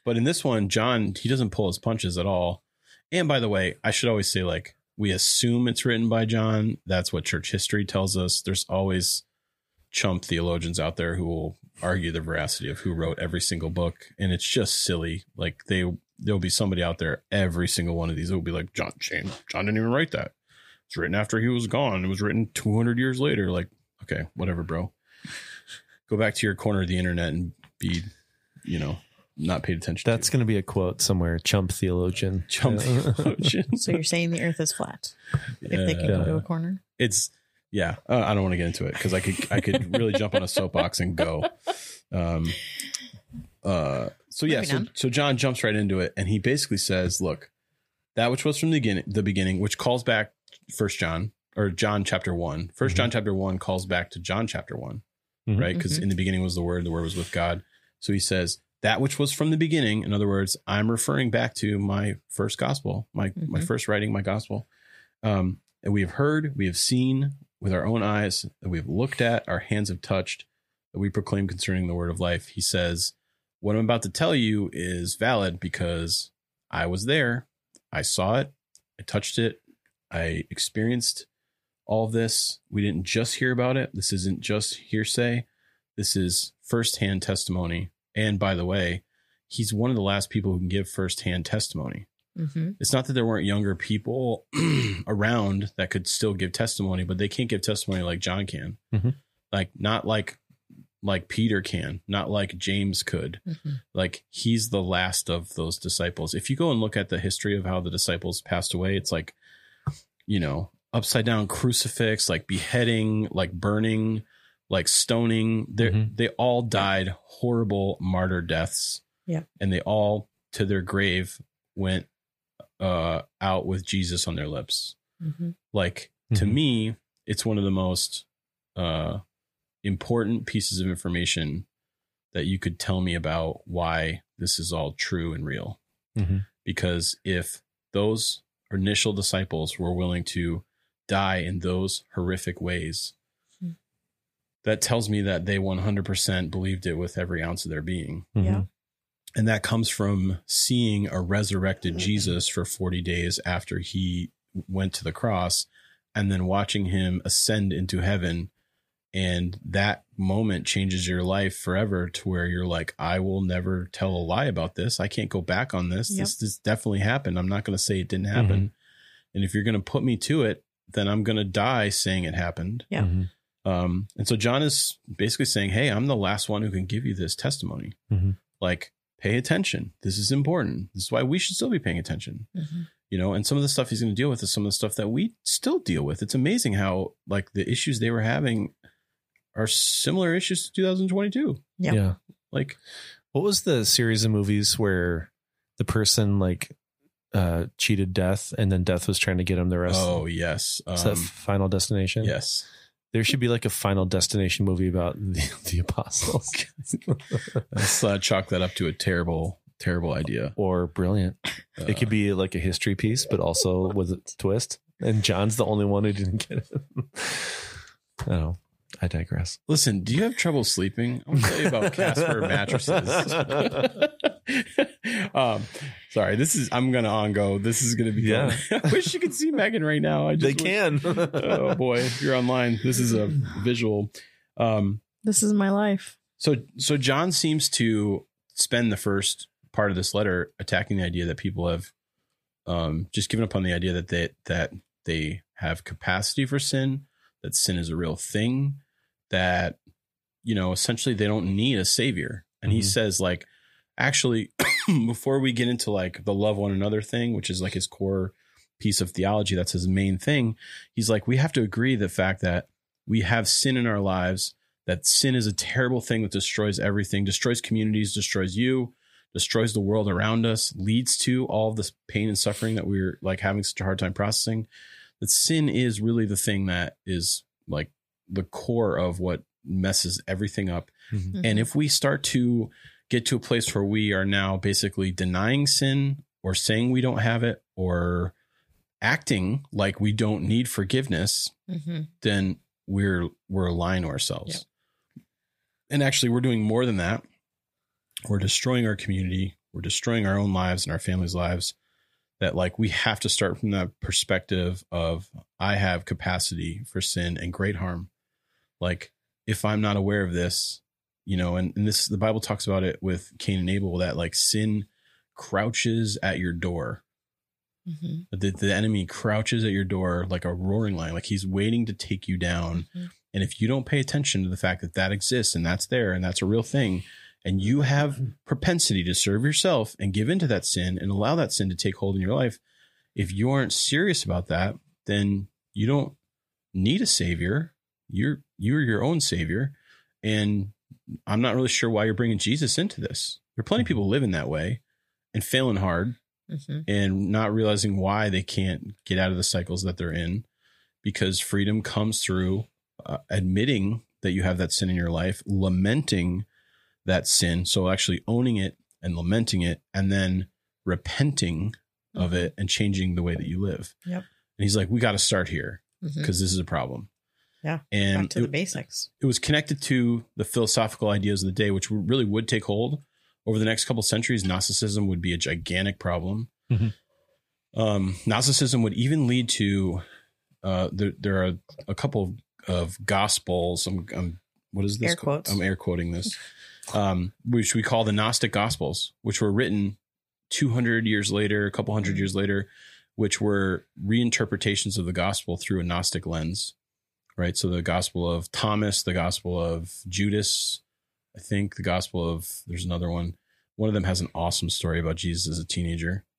but in this one, John he doesn't pull his punches at all. And by the way, I should always say like we assume it's written by John. That's what church history tells us. There's always chump theologians out there who will argue the veracity of who wrote every single book, and it's just silly. Like they there'll be somebody out there every single one of these will be like John James John didn't even write that. it's written after he was gone. It was written 200 years later. Like, okay, whatever, bro. Go back to your corner of the internet and be, you know, not paid attention. That's going to be a quote somewhere. Chump theologian. Chump theologian. (laughs) So you're saying the Earth is flat if they can go to a corner? it's yeah uh, i don't want to get into it because i could i could really jump on a soapbox and go um uh so yeah Moving so, on. so john jumps right into it and he basically says look that which was from the beginning the beginning which calls back first john or john chapter one First john chapter one calls back to john chapter one Mhm. right because in the beginning was the word the word was with god so he says that which was from the beginning in other words i'm referring back to my first gospel my my Mhm. first writing my gospel um and we have heard we have seen with our own eyes that we have looked at our hands have touched that we proclaim concerning the word of life. He says what i'm about to tell you is valid because i was there. I saw it. I touched it. I experienced all this. We didn't just hear about it. This isn't just hearsay. This is firsthand testimony. And by the way he's one of the last people who can give firsthand testimony Mm-hmm. it's not that there weren't younger people (clears throat) around that could still give testimony, but they can't give testimony like John can. Mhm. Like not like like Peter can, not like James could. Mm-hmm. Like he's the last of those disciples. If you go and look at the history of how the disciples passed away, it's like you know, upside down crucifix, like beheading, like burning, like stoning. They Mhm. they all died horrible martyr deaths. Yeah. And they all to their grave went uh out with Jesus on their lips. Mm-hmm. Like to Mhm. me, it's one of the most uh important pieces of information that you could tell me about why this is all true and real. Mhm. Because if those initial disciples were willing to die in those horrific ways, Hmm. that tells me that they 100% believed it with every ounce of their being. Mhm. Yeah. And that comes from seeing a resurrected Jesus for 40 days after he went to the cross and then watching him ascend into heaven. And that moment changes your life forever to where you're like, I will never tell a lie about this. I can't go back on this. Yep. This, this definitely happened. I'm not going to say it didn't happen. And if you're going to put me to it, then I'm going to die saying it happened. Yeah. Mhm. Um, and so John is basically saying, Hey, I'm the last one who can give you this testimony. Mhm. Like, pay attention. This is important. This is why we should still be paying attention. Mm-hmm. You know, and some of the stuff he's going to deal with is some of the stuff that we still deal with. It's amazing how, like, the issues they were having are similar issues to 2022. Yeah. yeah. Like, What was the series of movies where the person like uh cheated death and then death was trying to get him the rest oh, yes. Is that Um, Final Destination? yes. There should be like a Final Destination movie about the, (laughs) the apostles. (laughs) Let's uh, chalk that up to a terrible, terrible idea. or brilliant. Uh, It could be like a history piece, but also with a twist. And John's the only one who didn't get it. (laughs) I don't know. I digress. Listen, do you have trouble sleeping? I'm gonna tell you about (laughs) Casper mattresses. (laughs) um, sorry, this is I'm gonna on go. This is gonna be Yeah. (laughs) I wish you could see Megan right now. I just They wish- can. oh boy, if you're online, this is a visual. Um, This is my life. so so John seems to spend the first part of this letter attacking the idea that people have um, just given up on the idea that they that they have capacity for sin, that sin is a real thing, that you know essentially they don't need a savior. And he Mhm. says like, actually, (clears throat) before we get into like the love one another thing, which is like his core piece of theology, that's his main thing. He's like, we have to agree the fact that we have sin in our lives that sin is a terrible thing that destroys everything, destroys communities, destroys you, destroys the world around us, leads to all of this pain and suffering that we're like having such a hard time processing. That sin is really the thing that is like the core of what messes everything up. Mhm. And if we start to get to a place where we are now basically denying sin or saying we don't have it or acting like we don't need forgiveness, Mm-hmm. then we're we're lying to ourselves. And actually we're doing more than that. We're destroying our community, we're destroying our own lives and our families' lives. That like we have to start from that perspective of I have capacity for sin and great harm. Like if I'm not aware of this, you know, and, and this the Bible talks about it with Cain and Abel that like sin crouches at your door. Mhm. The, the enemy crouches at your door like a roaring lion, like he's waiting to take you down. Mhm. And if you don't pay attention to the fact that that exists and that's there and that's a real thing, and you have propensity to serve yourself and give into that sin and allow that sin to take hold in your life, if you aren't serious about that, then you don't need a savior. You're you're your own savior, and I'm not really sure why you're bringing Jesus into this. There are plenty of people living that way and failing hard Mhm. and not realizing why they can't get out of the cycles that they're in because freedom comes through uh, admitting that you have that sin in your life lamenting that sin so actually owning it and lamenting it and then repenting of Mhm. it and changing the way that you live Yep. and he's like we got to start here because this is a problem Yeah. and Back to the basics. it was connected to the philosophical ideas of the day, which really would take hold over the next couple centuries. Gnosticism would be a gigantic problem. Mhm. Um, Gnosticism would even lead to uh, there. There are a couple of gospels. I'm, I'm what is this? Air quotes. I'm air quoting this, (laughs) um, which we call the Gnostic Gospels, which were written 200 years later, a couple 100 Mhm. years later, which were reinterpretations of the gospel through a Gnostic lens right? So the gospel of Thomas, the gospel of Judas, I think the gospel of there's another one. One of them has an awesome story about Jesus as a teenager. (laughs)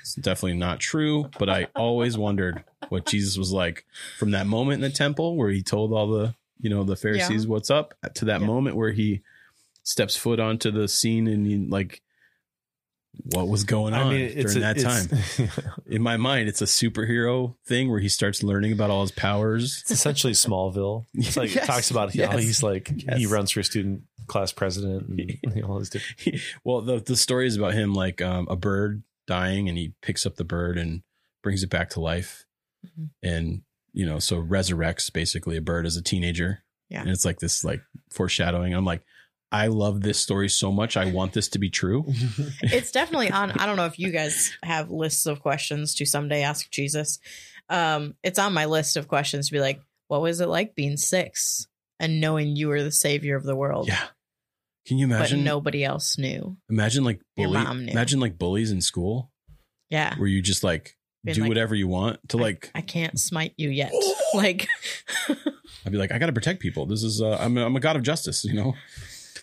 It's definitely not true, but I always wondered what Jesus was like from that moment in the temple where he told all the, you know, the Pharisees what's up to that Yeah. moment where he steps foot onto the scene and he like what was going on I mean, it's during a, that time. (laughs) In my mind, it's a superhero thing where he starts learning about all his powers. it's essentially Smallville. It's like Yes, it (laughs) talks about how yes, he's like he runs for student class president and (laughs) all these different. well, the the story is about him like um, a bird dying, and he picks up the bird and brings it back to life, Mhm. and you know, so resurrects basically a bird as a teenager. Yeah. and it's like this like foreshadowing. I'm like, I love this story so much. I want this to be true. (laughs) (laughs) it's definitely on i don't know if you guys have lists of questions to someday ask jesus um it's on my list of questions to be like what was it like being six and knowing you were the savior of the world Yeah. Can you imagine? but nobody else knew Imagine like Your bully, mom knew. imagine like bullies in school yeah where you just like Being do like, whatever you want to like. i can't smite you yet (laughs) like I'd be like, I got to protect people. This is uh, I'm a, I'm a god of justice. You know,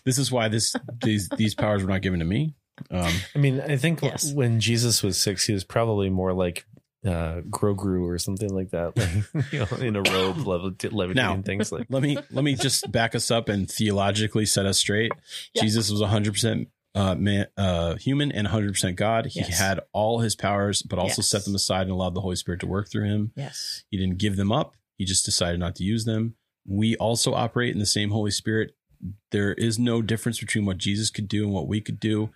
this is why this these these powers were not given to me. Um, I mean, I think Yes. when Jesus was six, he was probably more like uh Grogu or something like that, like (laughs) you know, in a robe, lev- levitating Now- things like. let me let me just back us up and theologically set us straight. Yeah. Jesus was 100 percent uh, man, uh, human and 100 percent God. He Yes. had all his powers, but also Yes. set them aside and allowed the Holy Spirit to work through him. yes He didn't give them up. He just decided not to use them. We also operate in the same Holy Spirit. There is no difference between what Jesus could do and what we could do.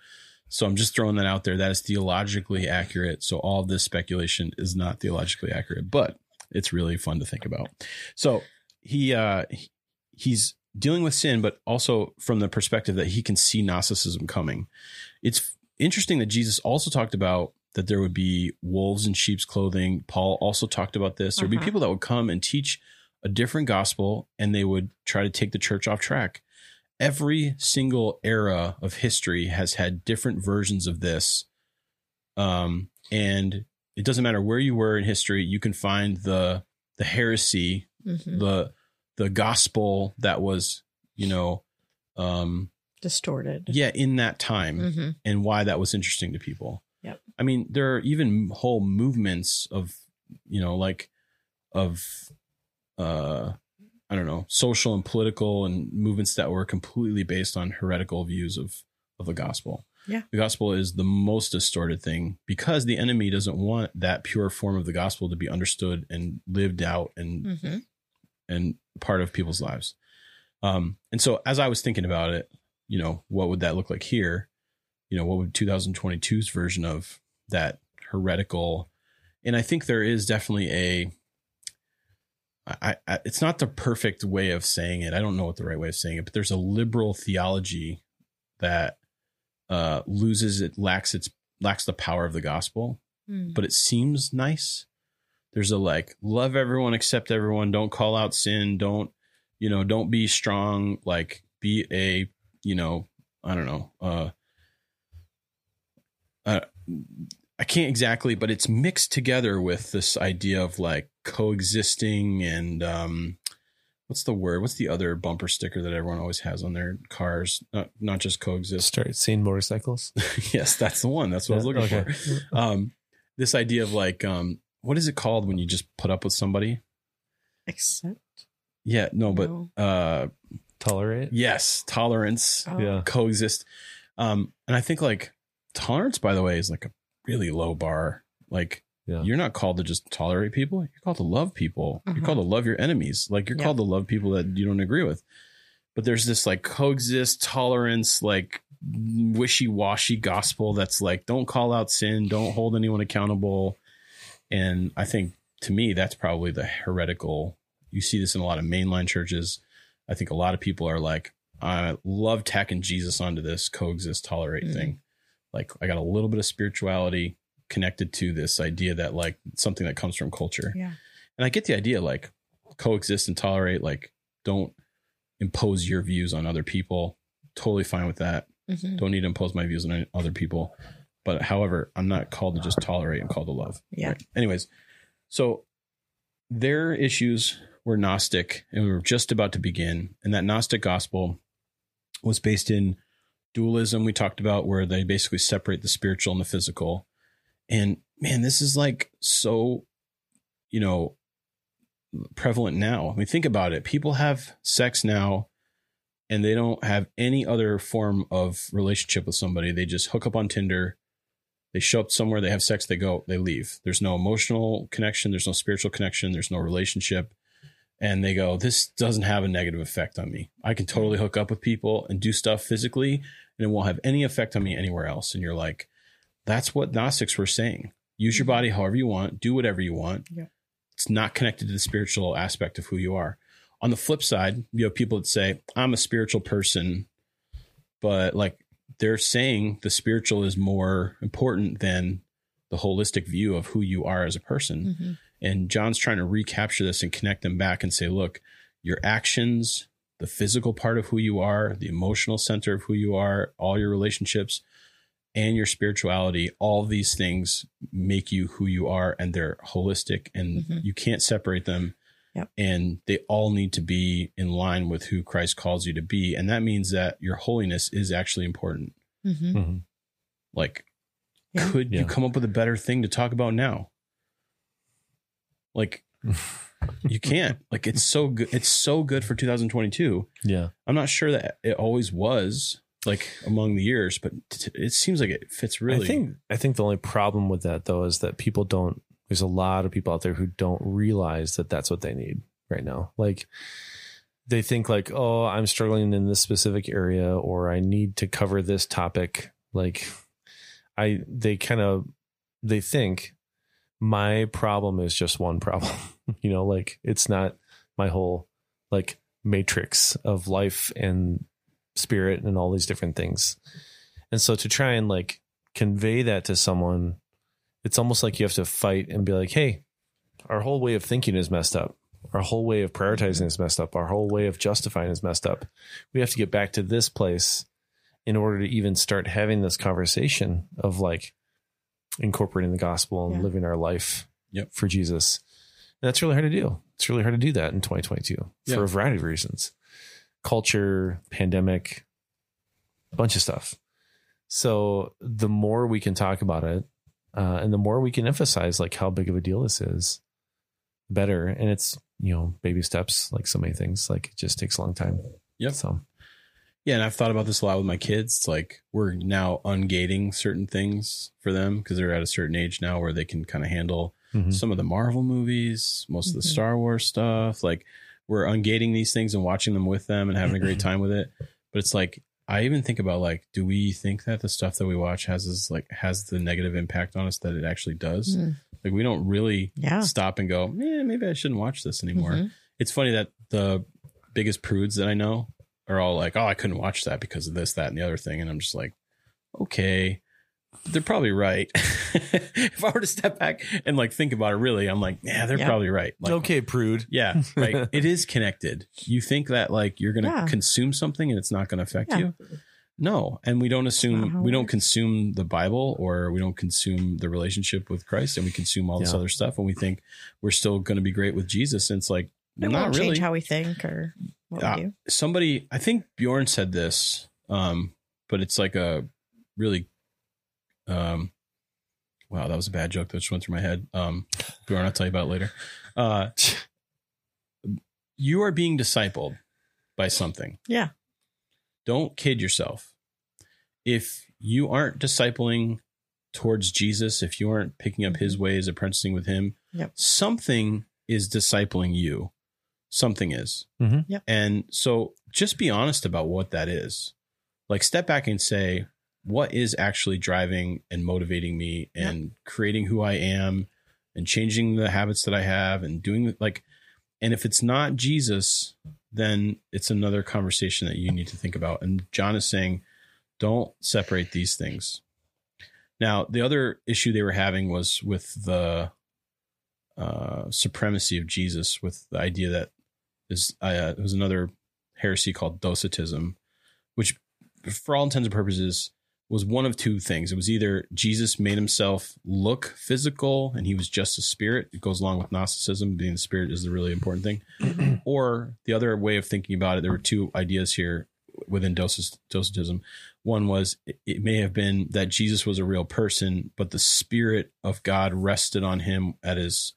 So I'm just throwing that out there. That is theologically accurate. So all this speculation is not theologically accurate, but it's really fun to think about. So he uh he's dealing with sin, but also from the perspective that he can see Gnosticism coming. It's interesting that Jesus also talked about that there would be wolves in sheep's clothing. Paul also talked about this. There would be Uh-huh. people that would come and teach a different gospel and they would try to take the church off track. Every single era of history has had different versions of this. Um, and it doesn't matter where you were in history, you can find the the heresy, Mhm. the the gospel that was, you know, um, distorted yeah, in that time hmm and why that was interesting to people. Yep. I mean, there are even whole movements of, you know, like of uh I don't know, social and political and movements that were completely based on heretical views of of the gospel. Yeah. The gospel is the most distorted thing because the enemy doesn't want that pure form of the gospel to be understood and lived out and hmm and part of people's lives. Um, and so as I was thinking about it, you know, what would that look like here? You know, what would 2022's version of that heretical? And I think there is definitely a. I, I, it's not the perfect way of saying it. I don't know what the right way of saying it, but there's a liberal theology that uh, loses it, lacks its lacks the power of the gospel Mm. but it seems nice. There's a like love everyone, accept everyone, don't call out sin, don't you know, don't be strong, like be a you know, I don't know, uh, uh I can't exactly, but it's mixed together with this idea of like coexisting and um, what's the word? What's the other bumper sticker that everyone always has on their cars? Not not just coexist. Start seeing motorcycles. (laughs) yes, that's the one. That's what I was looking Okay. for. Um, this idea of like, um, what is it called when you just put up with somebody? Accept. Yeah, no, but No. uh, Tolerate. yes, tolerance, oh, Yeah. coexist. Um, and I think like tolerance, by the way, is like a really low bar. Like Yeah. you're not called to just tolerate people. You're called to love people. You're Mhm. called to love your enemies. Like you're Yeah. called to love people that you don't agree with. But there's this like coexist tolerance, like wishy washy gospel that's like, don't call out sin, don't hold anyone accountable. And I think to me, that's probably the heretical. You see this in a lot of mainline churches. I think a lot of people are like, I love tacking Jesus onto this coexist tolerate Mhm. thing. Like I got a little bit of spirituality connected to this idea that like something that comes from culture. Yeah. And I get the idea like coexist and tolerate, like don't impose your views on other people. Totally fine with that. Mhm. Don't need to impose my views on other people. But however, I'm not called to just tolerate. I'm called to love. Yeah. Right. Anyways, so their issues were Gnostic, and we were just about to begin. And that Gnostic gospel was based in dualism, we talked about, where they basically separate the spiritual and the physical. And man, this is like so, you know, prevalent now. I mean, think about it. People have sex now and they don't have any other form of relationship with somebody. They just hook up on Tinder. They show up somewhere, they have sex, they go, they leave. There's no emotional connection, there's no spiritual connection, there's no relationship. And they go, this doesn't have a negative effect on me. I can totally hook up with people and do stuff physically, and it won't have any effect on me anywhere else. And you're like, that's what Gnostics were saying. Use your body however you want, do whatever you want. Yeah. It's not connected to the spiritual aspect of who you are. On the flip side, you have people that say, I'm a spiritual person, but like they're saying the spiritual is more important than the holistic view of who you are as a person. Mhm. And John's trying to recapture this and connect them back and say, look, your actions, the physical part of who you are, the emotional center of who you are, all your relationships, and your spirituality, all these things make you who you are and they're holistic and Mhm. you can't separate them. Yep. And they all need to be in line with who Christ calls you to be. And that means that your holiness is actually important. Mhm. Mhm. Like, Yeah. could you come up with a better thing to talk about now? Like, (laughs) you can't. Like, it's so good. It's so good for 2022. Yeah. I'm not sure that it always was like among the years, but t- it seems like it fits really. I think I think the only problem with that though is that people don't. There's a lot of people out there who don't realize that that's what they need right now. Like they think like, oh, I'm struggling in this specific area, or I need to cover this topic. Like I, they kind of they think my problem is just one problem. (laughs) you know, like it's not my whole like matrix of life and spirit and all these different things. And so to try and like convey that to someone, it's almost like you have to fight and be like, hey, our whole way of thinking is messed up. Our whole way of prioritizing is messed up. Our whole way of justifying is messed up. We have to get back to this place in order to even start having this conversation of like incorporating the gospel and Yeah. living our life Yep. for Jesus. And that's really hard to do. It's really hard to do that in 2022 Yeah. for a variety of reasons culture, pandemic, a bunch of stuff. So the more we can talk about it, uh, and the more we can emphasize like how big of a deal this is, better. And it's you know baby steps, like so many things. Like it just takes a long time. Yep. So Yeah, and I've thought about this a lot with my kids. It's like we're now ungating certain things for them because they're at a certain age now where they can kind of handle mhm. some of the Marvel movies, most of the Mhm. Star Wars stuff. Like we're ungating these things and watching them with them and having a great (clears throat) time with it. But it's like I even think about like, do we think that the stuff that we watch has this like has the negative impact on us that it actually does? Mm. Like we don't really Yeah. stop and go, yeah, maybe I shouldn't watch this anymore. Mhm. It's funny that the biggest prudes that I know are all like, "Oh, I couldn't watch that because of this, that, and the other thing," and I'm just like, "Okay, they're probably right." (laughs) if I were to step back and like think about it, really, I'm like, "Yeah, they're Yeah. probably right." Like, okay, prude. yeah, (laughs) right. it is connected. You think that like you're gonna Yeah. consume something and it's not gonna affect Yeah. you. No, and we don't assume we don't consume the Bible or we don't consume the relationship with Christ, and we consume all this other stuff, and we think we're still going to be great with Jesus. And it's like It not won't really. change how we think or what Uh, we do. Somebody, I think Bjorn said this, um, but it's like a really, um, wow, that was a bad joke that just went through my head. Um, Bjorn, I'll tell you about it later. Uh, you are being discipled by something. Yeah. Don't kid yourself. If you aren't discipling towards Jesus, if you aren't picking up his ways, apprenticing with him, Yep. something is discipling you. Something is. Mhm. Yep. And so just be honest about what that is. Like step back and say, what is actually driving and motivating me and creating who I am and changing the habits that I have and doing like and if it's not Jesus, then it's another conversation that you need to think about. And John is saying, don't separate these things. Now, the other issue they were having was with the uh, supremacy of Jesus, with the idea that is uh, there was another heresy called Docetism, which, for all intents and purposes, was one of two things. It was either Jesus made himself look physical and he was just a spirit. It goes along with Gnosticism, being the spirit is the really important thing. (clears throat) or the other way of thinking about it, there were two ideas here within Docet- Docetism. One was it, it may have been that Jesus was a real person, but the spirit of God rested on him at his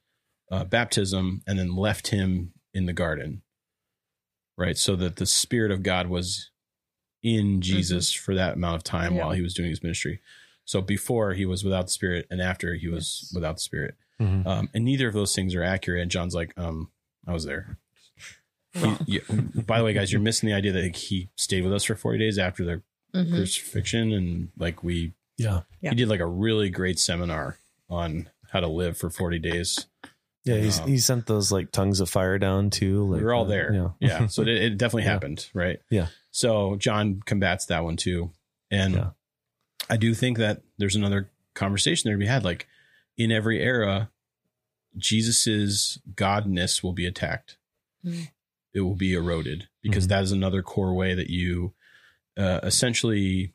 uh, baptism and then left him in the garden. Right. So that the spirit of God was in Jesus for that amount of time Yeah. while he was doing his ministry. So before he was without the spirit and after he was Yes. without the spirit. Mhm. Um, and neither of those things are accurate. And John's like, um, I was there. (laughs) He- yeah. by the way, guys, you're missing the idea that he stayed with us for 40 days after the Mhm. crucifixion. And like we, Yeah. Yeah. he did like a really great seminar on how to live for 40 days. (laughs) Yeah. He's, Um, he sent those like tongues of fire down too. Like, we were all uh, there. Yeah. Yeah. So (laughs) it, it definitely Yeah. happened. Right. Yeah. So John combats that one too. And Yeah. I do think that there's another conversation there to be had. Like in every era, Jesus's godness will be attacked. Mm. It will be eroded because Mhm. that is another core way that you uh, essentially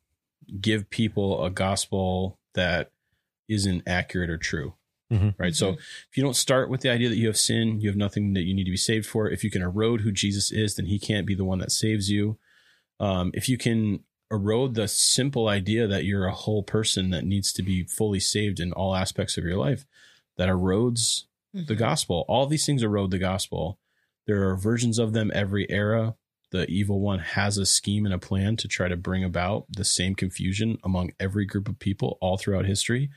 give people a gospel that isn't accurate or true. Mhm. Right. So if you don't start with the idea that you have sin, you have nothing that you need to be saved for. If you can erode who Jesus is, then he can't be the one that saves you. Um, if you can erode the simple idea that you're a whole person that needs to be fully saved in all aspects of your life, that erodes the Mhm. gospel. All these things erode the gospel. There are versions of them every era. The evil one has a scheme and a plan to try to bring about the same confusion among every group of people all throughout history.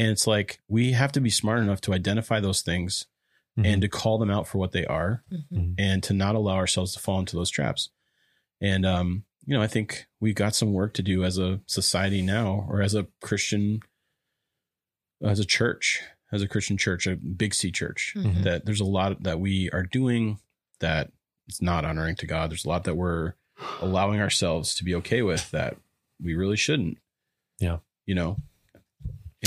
And it's like we have to be smart enough to identify those things Mhm. and to call them out for what they are Mhm. and to not allow ourselves to fall into those traps. And um, you know, I think we've got some work to do as a society now, or as a Christian, as a church, as a Christian church, a big C church. Mhm. That there's a lot that we are doing that is not honoring to God. There's a lot that we're allowing ourselves to be okay with that we really shouldn't. Yeah. you know,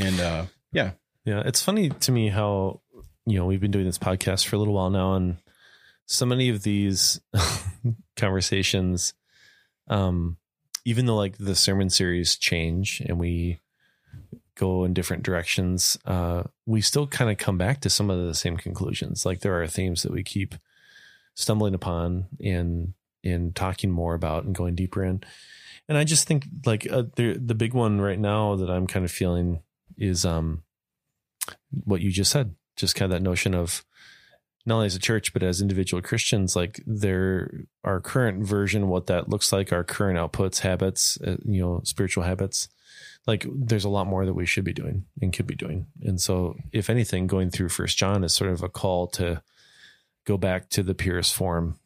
and uh, yeah, Yeah, it's funny to me how you know we've been doing this podcast for a little while now, and so many of these (laughs) conversations, um, even though like the sermon series change and we go in different directions, uh, we still kind of come back to some of the same conclusions. Like there are themes that we keep stumbling upon in in talking more about and going deeper in. And I just think like uh, the the big one right now that I'm kind of feeling is um what you just said just kind of that notion of not only as a church but as individual christians like there our current version what that looks like our current outputs habits uh, you know spiritual habits like there's a lot more that we should be doing and could be doing and so if anything going through first john is sort of a call to go back to the purest form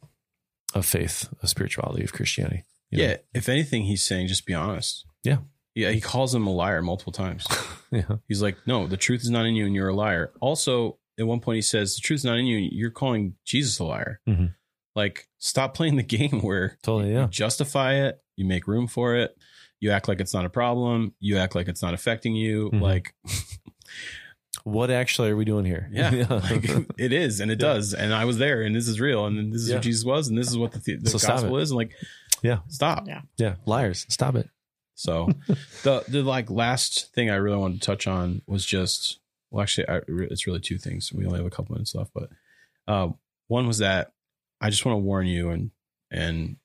of faith of spirituality of christianity you know? yeah. If anything, he's saying just be honest. Yeah. Yeah. He calls him a liar multiple times. (laughs) yeah He's like, no, the truth is not in you, and you're a liar. Also, at one point, he says, the truth is not in you. You're calling Jesus a liar. Mhm. Like, stop playing the (laughs) game where totally you yeah justify it, you make room for it, you act like it's not a problem, you act like it's not affecting you. Mhm. Like, (laughs) what actually are we doing here yeah, like, it is, and it Yeah. does. And I was there, and this is real, and this is Yeah. who Jesus was, and this is what the, the So gospel is, And like, Yeah. Stop. Yeah. Yeah. Liars. Stop it. So (laughs) the the like last thing I really wanted to touch on was just well actually I, it's really two things. We only have a couple minutes left, but uh, one was that I just want to warn you and and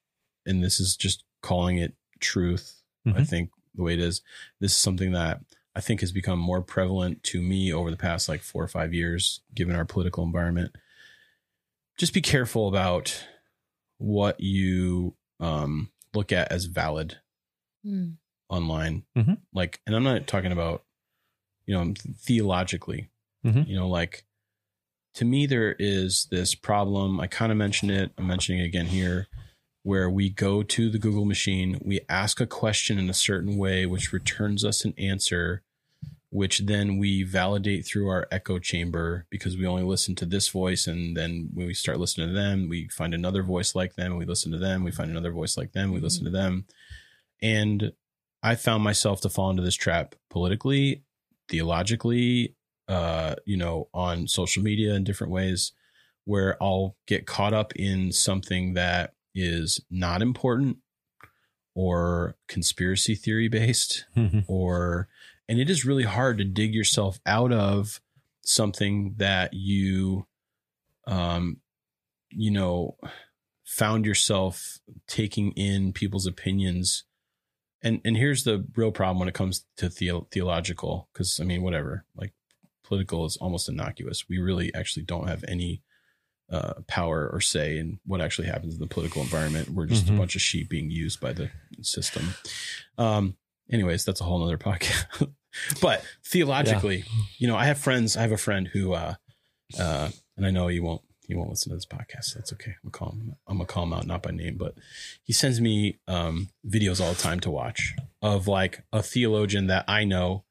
and this is just calling it truth. I Mhm. think the way it is. This is something that I think has become more prevalent to me over the past like four or five years, given our political environment. Just be careful about what you um, look at as valid Mm. Online. Mhm. Like, and I'm not talking about, you know, theologically, Mhm. you know, like to me, there is this problem. I kind of mentioned it. I'm mentioning it again here where we go to the Google machine, we ask a question in a certain way, which returns us an answer, which then we validate through our echo chamber because we only listen to this voice. And then when we start listening to them, we find another voice like them, we listen to them, we find another voice like them, we listen to them. And I found myself to fall into this trap politically, theologically, uh, you know, on social media in different ways, where I'll get caught up in something that is not important or conspiracy theory based or and it is really hard to dig yourself out of something that you um you know found yourself taking in people's opinions and and here's the real problem when it comes to theo- theological because i mean whatever like political is almost innocuous. We really actually don't have any uh, power or say in what actually happens in the political environment. We're just Mhm. a bunch of sheep being used by the system. Um anyways that's a whole nother podcast. (laughs) But theologically you know i have friends i have a friend who uh uh and i know you won't he won't listen to this podcast so that's okay i'm gonna call him i'm gonna call him out not by name but he sends me um videos all the time to watch of like a theologian that i know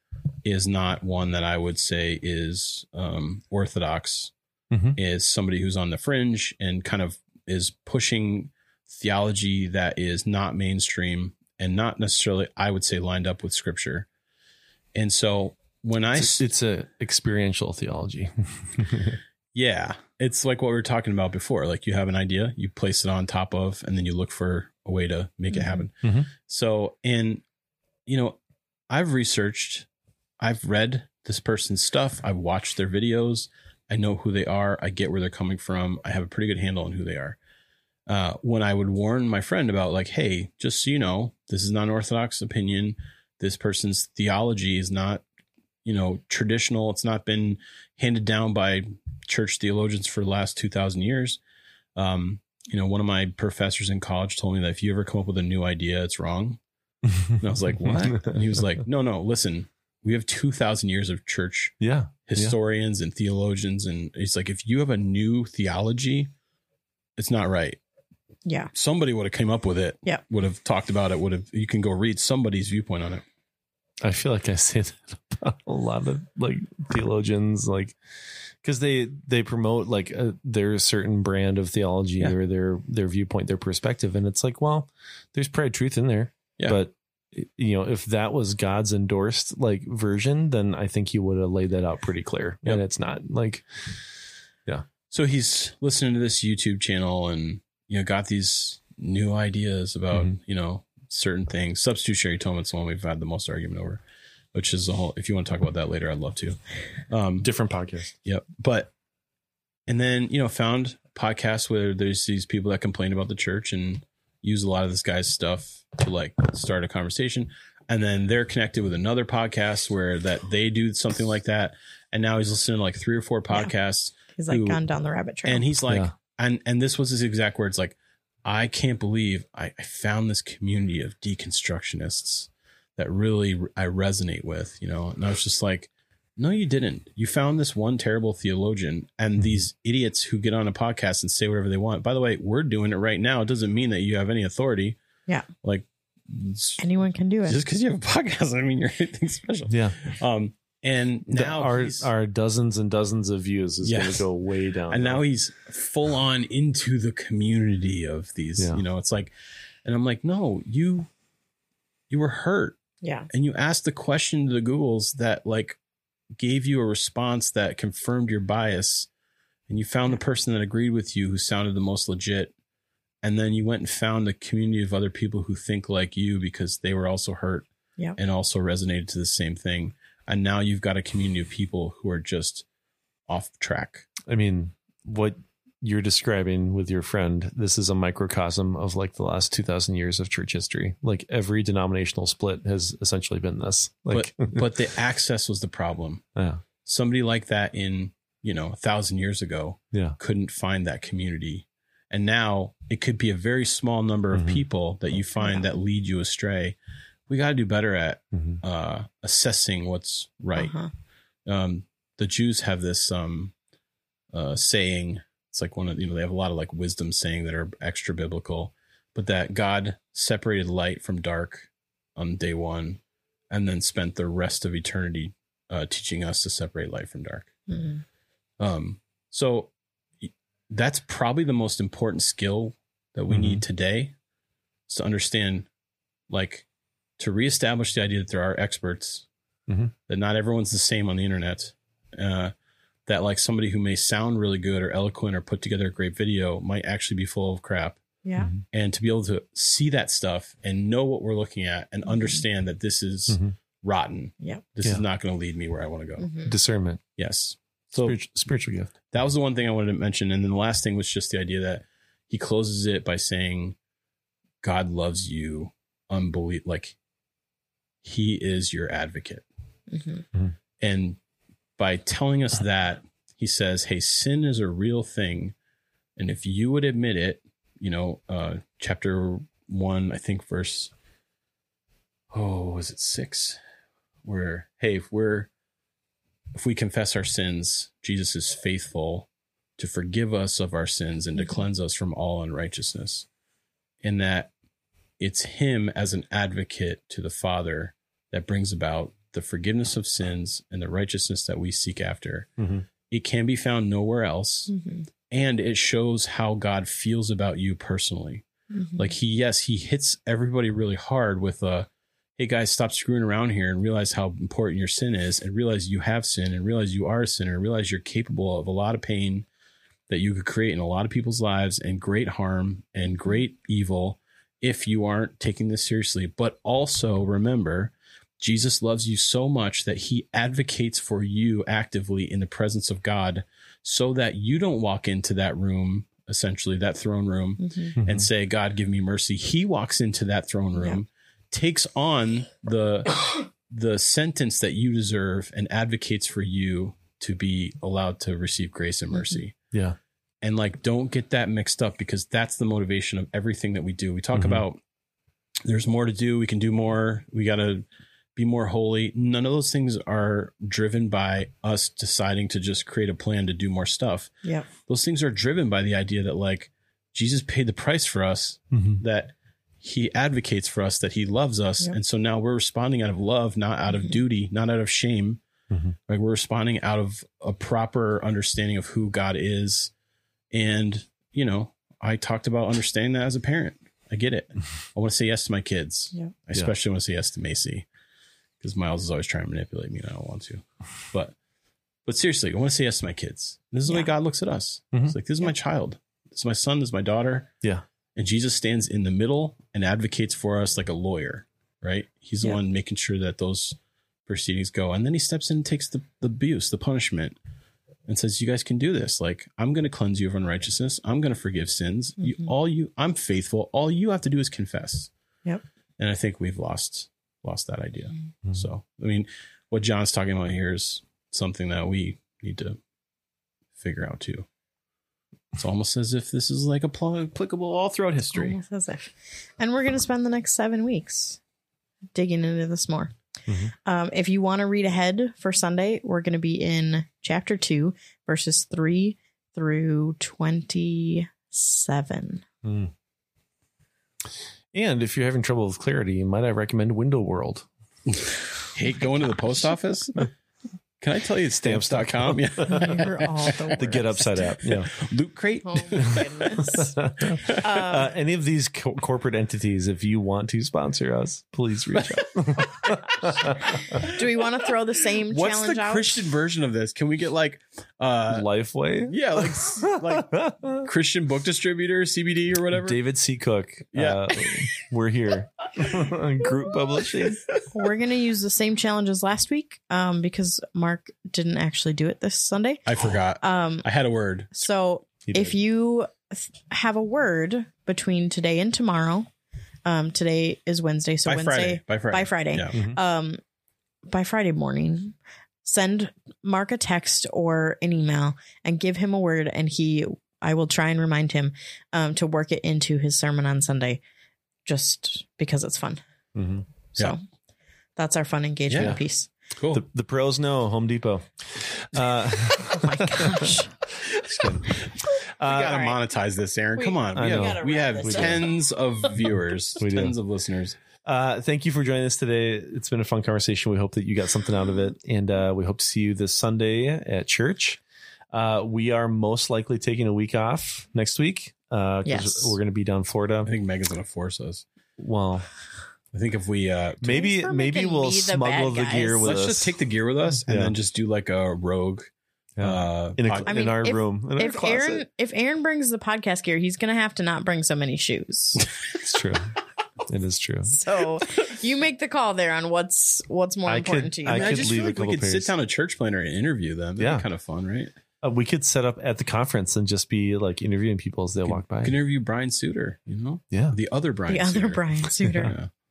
is not one that i would say is um orthodox Mhm. is somebody who's on the fringe and kind of is pushing theology that is not mainstream and not necessarily i would say lined up with scripture and so when i It's, it's a experiential theology. (laughs) yeah. It's like what we were talking about before. Like you have an idea you place it on top of and then you look for a way to make it Mhm. happen. Mhm. so and you know i've researched i've read this person's stuff. I've watched their videos. I know who they are. I get where they're coming from. I have a pretty good handle on who they are. Uh, when i would warn my friend about like hey just so you know this is not an orthodox opinion. This person's theology is not you know traditional. It's not been handed down by church theologians for the last 2000 years um, you know one of my professors in college told me that if you ever come up with a new idea it's wrong and i was like what (laughs) and he was like no no listen we have 2000 years of church yeah. historians and theologians and it's like if you have a new theology it's not right Yeah. somebody would have came up with it Yeah. would have talked about it would have you can go read somebody's viewpoint on it I feel like I say (laughs) that about a lot of like theologians, like because they they promote like a, their certain brand of theology Yeah. or their their viewpoint, their perspective, and it's like, well, there's probably truth in there, Yeah. but you know, if that was God's endorsed like version, then I think he would have laid that out pretty clear, Yep. and it's not like yeah. so he's listening to this YouTube channel and you know got these new ideas about Mhm. you know certain things. Substitutionary atonement's the one we've had the most argument over, which is a whole. If you want to talk about that later, I'd love to. Um, different podcast. Yep. But and then you know found podcasts where there's these people that complain about the church and use a lot of this guy's stuff to like start a conversation. And then they're connected with another podcast where that they do something like that. And now he's listening to like three or four Yeah. podcasts He's like Who- gone down the rabbit trail. and he's like Yeah. and and this was his exact words like i can't believe I, I found this community of deconstructionists that really i resonate with you know? And i was just like no you didn't. You found this one terrible theologian and Mhm. these idiots who get on a podcast and say whatever they want. By the way we're doing it right now. It doesn't mean that you have any authority. Yeah. like Anyone can do it. just because you have a (laughs) podcast i mean you're anything special. Yeah, um and The- now our he's- our dozens and dozens of views is going to go way down, and now he's full on into the community of these Yeah. you know it's like and i'm like no you you were hurt yeah. and you asked the question to the googles that like gave you a response that confirmed your bias and you found the person that agreed with you who sounded the most legit and then you went and found a community of other people who think like you because they were also hurt yeah. and also resonated to the same thing. And now you've got a community of people who are just off track. I mean, what you're describing with your friend, this is a microcosm of like the last 2000 years of church history. Like every denominational split has essentially been this. Like, but (laughs) but the access was the problem. yeah, Somebody like that in, you know, a thousand years ago yeah, couldn't find that community. And now it could be a very small number of Mhm. people that you find that lead you astray. We got to do better at Mhm. uh, assessing what's right. Uh-huh. um, the Jews have this um, uh, saying. It's like one of you know they have a lot of like wisdom saying that are extra biblical, but that God separated light from dark on day one, and then spent the rest of eternity uh, teaching us to separate light from dark. Mhm. Um, so that's probably the most important skill that we Mhm. need today is to understand, like, to reestablish the idea that there are experts, Mhm. that not everyone's the same on the internet, uh, that like somebody who may sound really good or eloquent or put together a great video might actually be full of crap. Yeah. Mhm. And to be able to see that stuff and know what we're looking at and Mhm. understand that this is Mhm. rotten. Yep. This Yeah. is not going to lead me where I want to go. Mhm. discernment, Yes. So spiritual, spiritual gift. that was the one thing I wanted to mention. And then the last thing was just the idea that he closes it by saying, God loves you unbelievable. Like he is your advocate. Mhm. And by telling us that, he says, Hey, sin is a real thing. And if you would admit it, you know, uh, chapter one, I think verse, oh, was it six? Where, hey, if we're, if we confess our sins, Jesus is faithful to forgive us of our sins and to Mhm. cleanse us from all unrighteousness. And that it's Him as an advocate to the Father that brings about the forgiveness of sins and the righteousness that we seek after. Mhm. It can be found nowhere else. Mhm. And it shows how God feels about you personally. Mhm. Like he, yes, he hits everybody really hard with a, hey guys, stop screwing around here and realize how important your sin is, and realize you have sin, and realize you are a sinner, and realize you're capable of a lot of pain that you could create in a lot of people's lives, and great harm and great evil if you aren't taking this seriously. But also remember, Jesus loves you so much that he advocates for you actively in the presence of God so that you don't walk into that room, essentially, that throne room, Mhm. and say, God, give me mercy. He walks into that throne room, takes on the the sentence that you deserve and advocates for you to be allowed to receive grace and mercy. Yeah. And like don't get that mixed up because that's the motivation of everything that we do. We talk Mhm. about there's more to do, we can do more, we got to be more holy. None of those things are driven by us deciding to just create a plan to do more stuff yeah those things are driven by the idea that like Jesus paid the price for us, Mhm. that he advocates for us, that he loves us. Yep. And so now we're responding out of love, not out of Mhm. duty, not out of shame. Mhm. Like we're responding out of a proper understanding of who God is. And, you know, I talked about understanding that as a parent. I get it. (laughs) I want to say yes to my kids. Yeah. I especially want to say yes to Macy because Miles is always trying to manipulate me and I don't want to. But but seriously, I want to say yes to my kids. This is the way God looks at us. Mhm. It's like this is my child. This is my son, this is my daughter. Yeah. And Jesus stands in the middle and advocates for us like a lawyer, right? He's the Yeah. one making sure that those proceedings go. And then he steps in and takes the, the abuse, the punishment, and says, You guys can do this. Like, I'm going to cleanse you of unrighteousness. I'm going to forgive sins. You Mhm. all you I'm faithful. All you have to do is confess. Yep. And I think we've lost lost that idea. Mhm. So I mean, what John's talking about here is something that we need to figure out too. It's almost as if this is like applicable all throughout history. Almost as if. And we're going to spend the next seven weeks digging into this more. Mhm. Um, if you want to read ahead for Sunday, we're going to be in chapter two, verses three through 27. Mm. And if you're having trouble with clarity, might I recommend Window World? (laughs) Hate going to the post office. (laughs) Can I tell you stamps.com? Yeah. You're all the, (laughs) the Get. Upside app. Yeah. Loot crate. Oh my goodness. (laughs) uh, any of these co- corporate entities, if you want to sponsor us, please reach out. (laughs) Do we want to throw the same What's challenge the out? Christian version of this? Can we get like uh Lifeway. yeah, like s- like Christian book distributor, CBD or whatever? David C. Cook. Yeah. Uh, we're here. (laughs) Group publishing. (laughs) We're gonna use the same challenge as last week, um, because Mark didn't actually do it this Sunday. I forgot. Um, I had a word. so if you th- have a word between today and tomorrow, um, today is Wednesday, so by Wednesday Friday. By Friday. by Friday. Yeah. Mhm. um, by Friday morning, send Mark a text or an email and give him a word, and he, I will try and remind him um, to work it into his sermon on Sunday, just because it's fun. Mhm. So Yeah. that's our fun engagement Yeah. piece. Cool. The, the pros know Home Depot. (laughs) Uh, (laughs) Oh my gosh! just kidding. we Uh, gotta all right. monetize this, Aaron. We- Come on. We have, we have this up. tens of (laughs) viewers, We do. tens of listeners. Uh, thank you for joining us today. It's been a fun conversation. We hope that you got something out of it, and uh, we hope to see you this Sunday at church. Uh, we are most likely taking a week off next week because Yes. we're going to be down Florida. I Florida. think Megan's gonna force us. Well, I think if we uh maybe maybe we'll me the smuggle the gear with let's us. just take the gear with us and Yeah. then just do like a rogue Yeah. uh in, a, pod- I in our if- room. In If closet. Aaron, if Aaron brings the podcast gear, he's gonna have to not bring so many shoes. (laughs) it's true. it is true. (laughs) so you make the call there on what's what's more I important could- to you. I I, mean, I could just leave feel a like we could pairs. sit down a church planner and interview them. That'd Yeah. be kind of fun, right? Uh, we could set up at the conference and just be like interviewing people as they walk by. We could interview Brian Suter, you know? yeah, The other Brian the other Brian Suter. (laughs)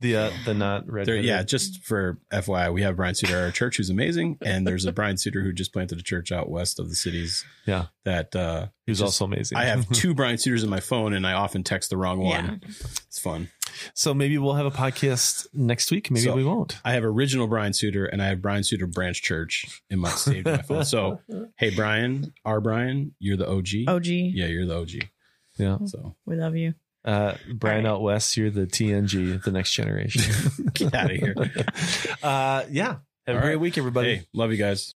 Yeah. the uh, the not red. There, yeah, just for FYI, we have Brian Suter at our church who's amazing, and there's a Brian Suter who just planted a church out west of the cities. Yeah. that uh, Who's just- also amazing. I have (laughs) two Brian Suters in my phone, and I often text the wrong one. Yeah. It's fun. so maybe we'll have a podcast next week. Maybe So- we won't. I have original Brian Suter, and I have Brian Suter Branch Church in my saved in my phone. So, hey, Brian, our Brian, you're the OG. OG, Yeah, you're the OG. Yeah. So we love you. Uh, Brian All right. out west, you're the TNG, the next generation. (laughs) get out of here. (laughs) uh, yeah. Have a great right. week, everybody. Hey, love you guys.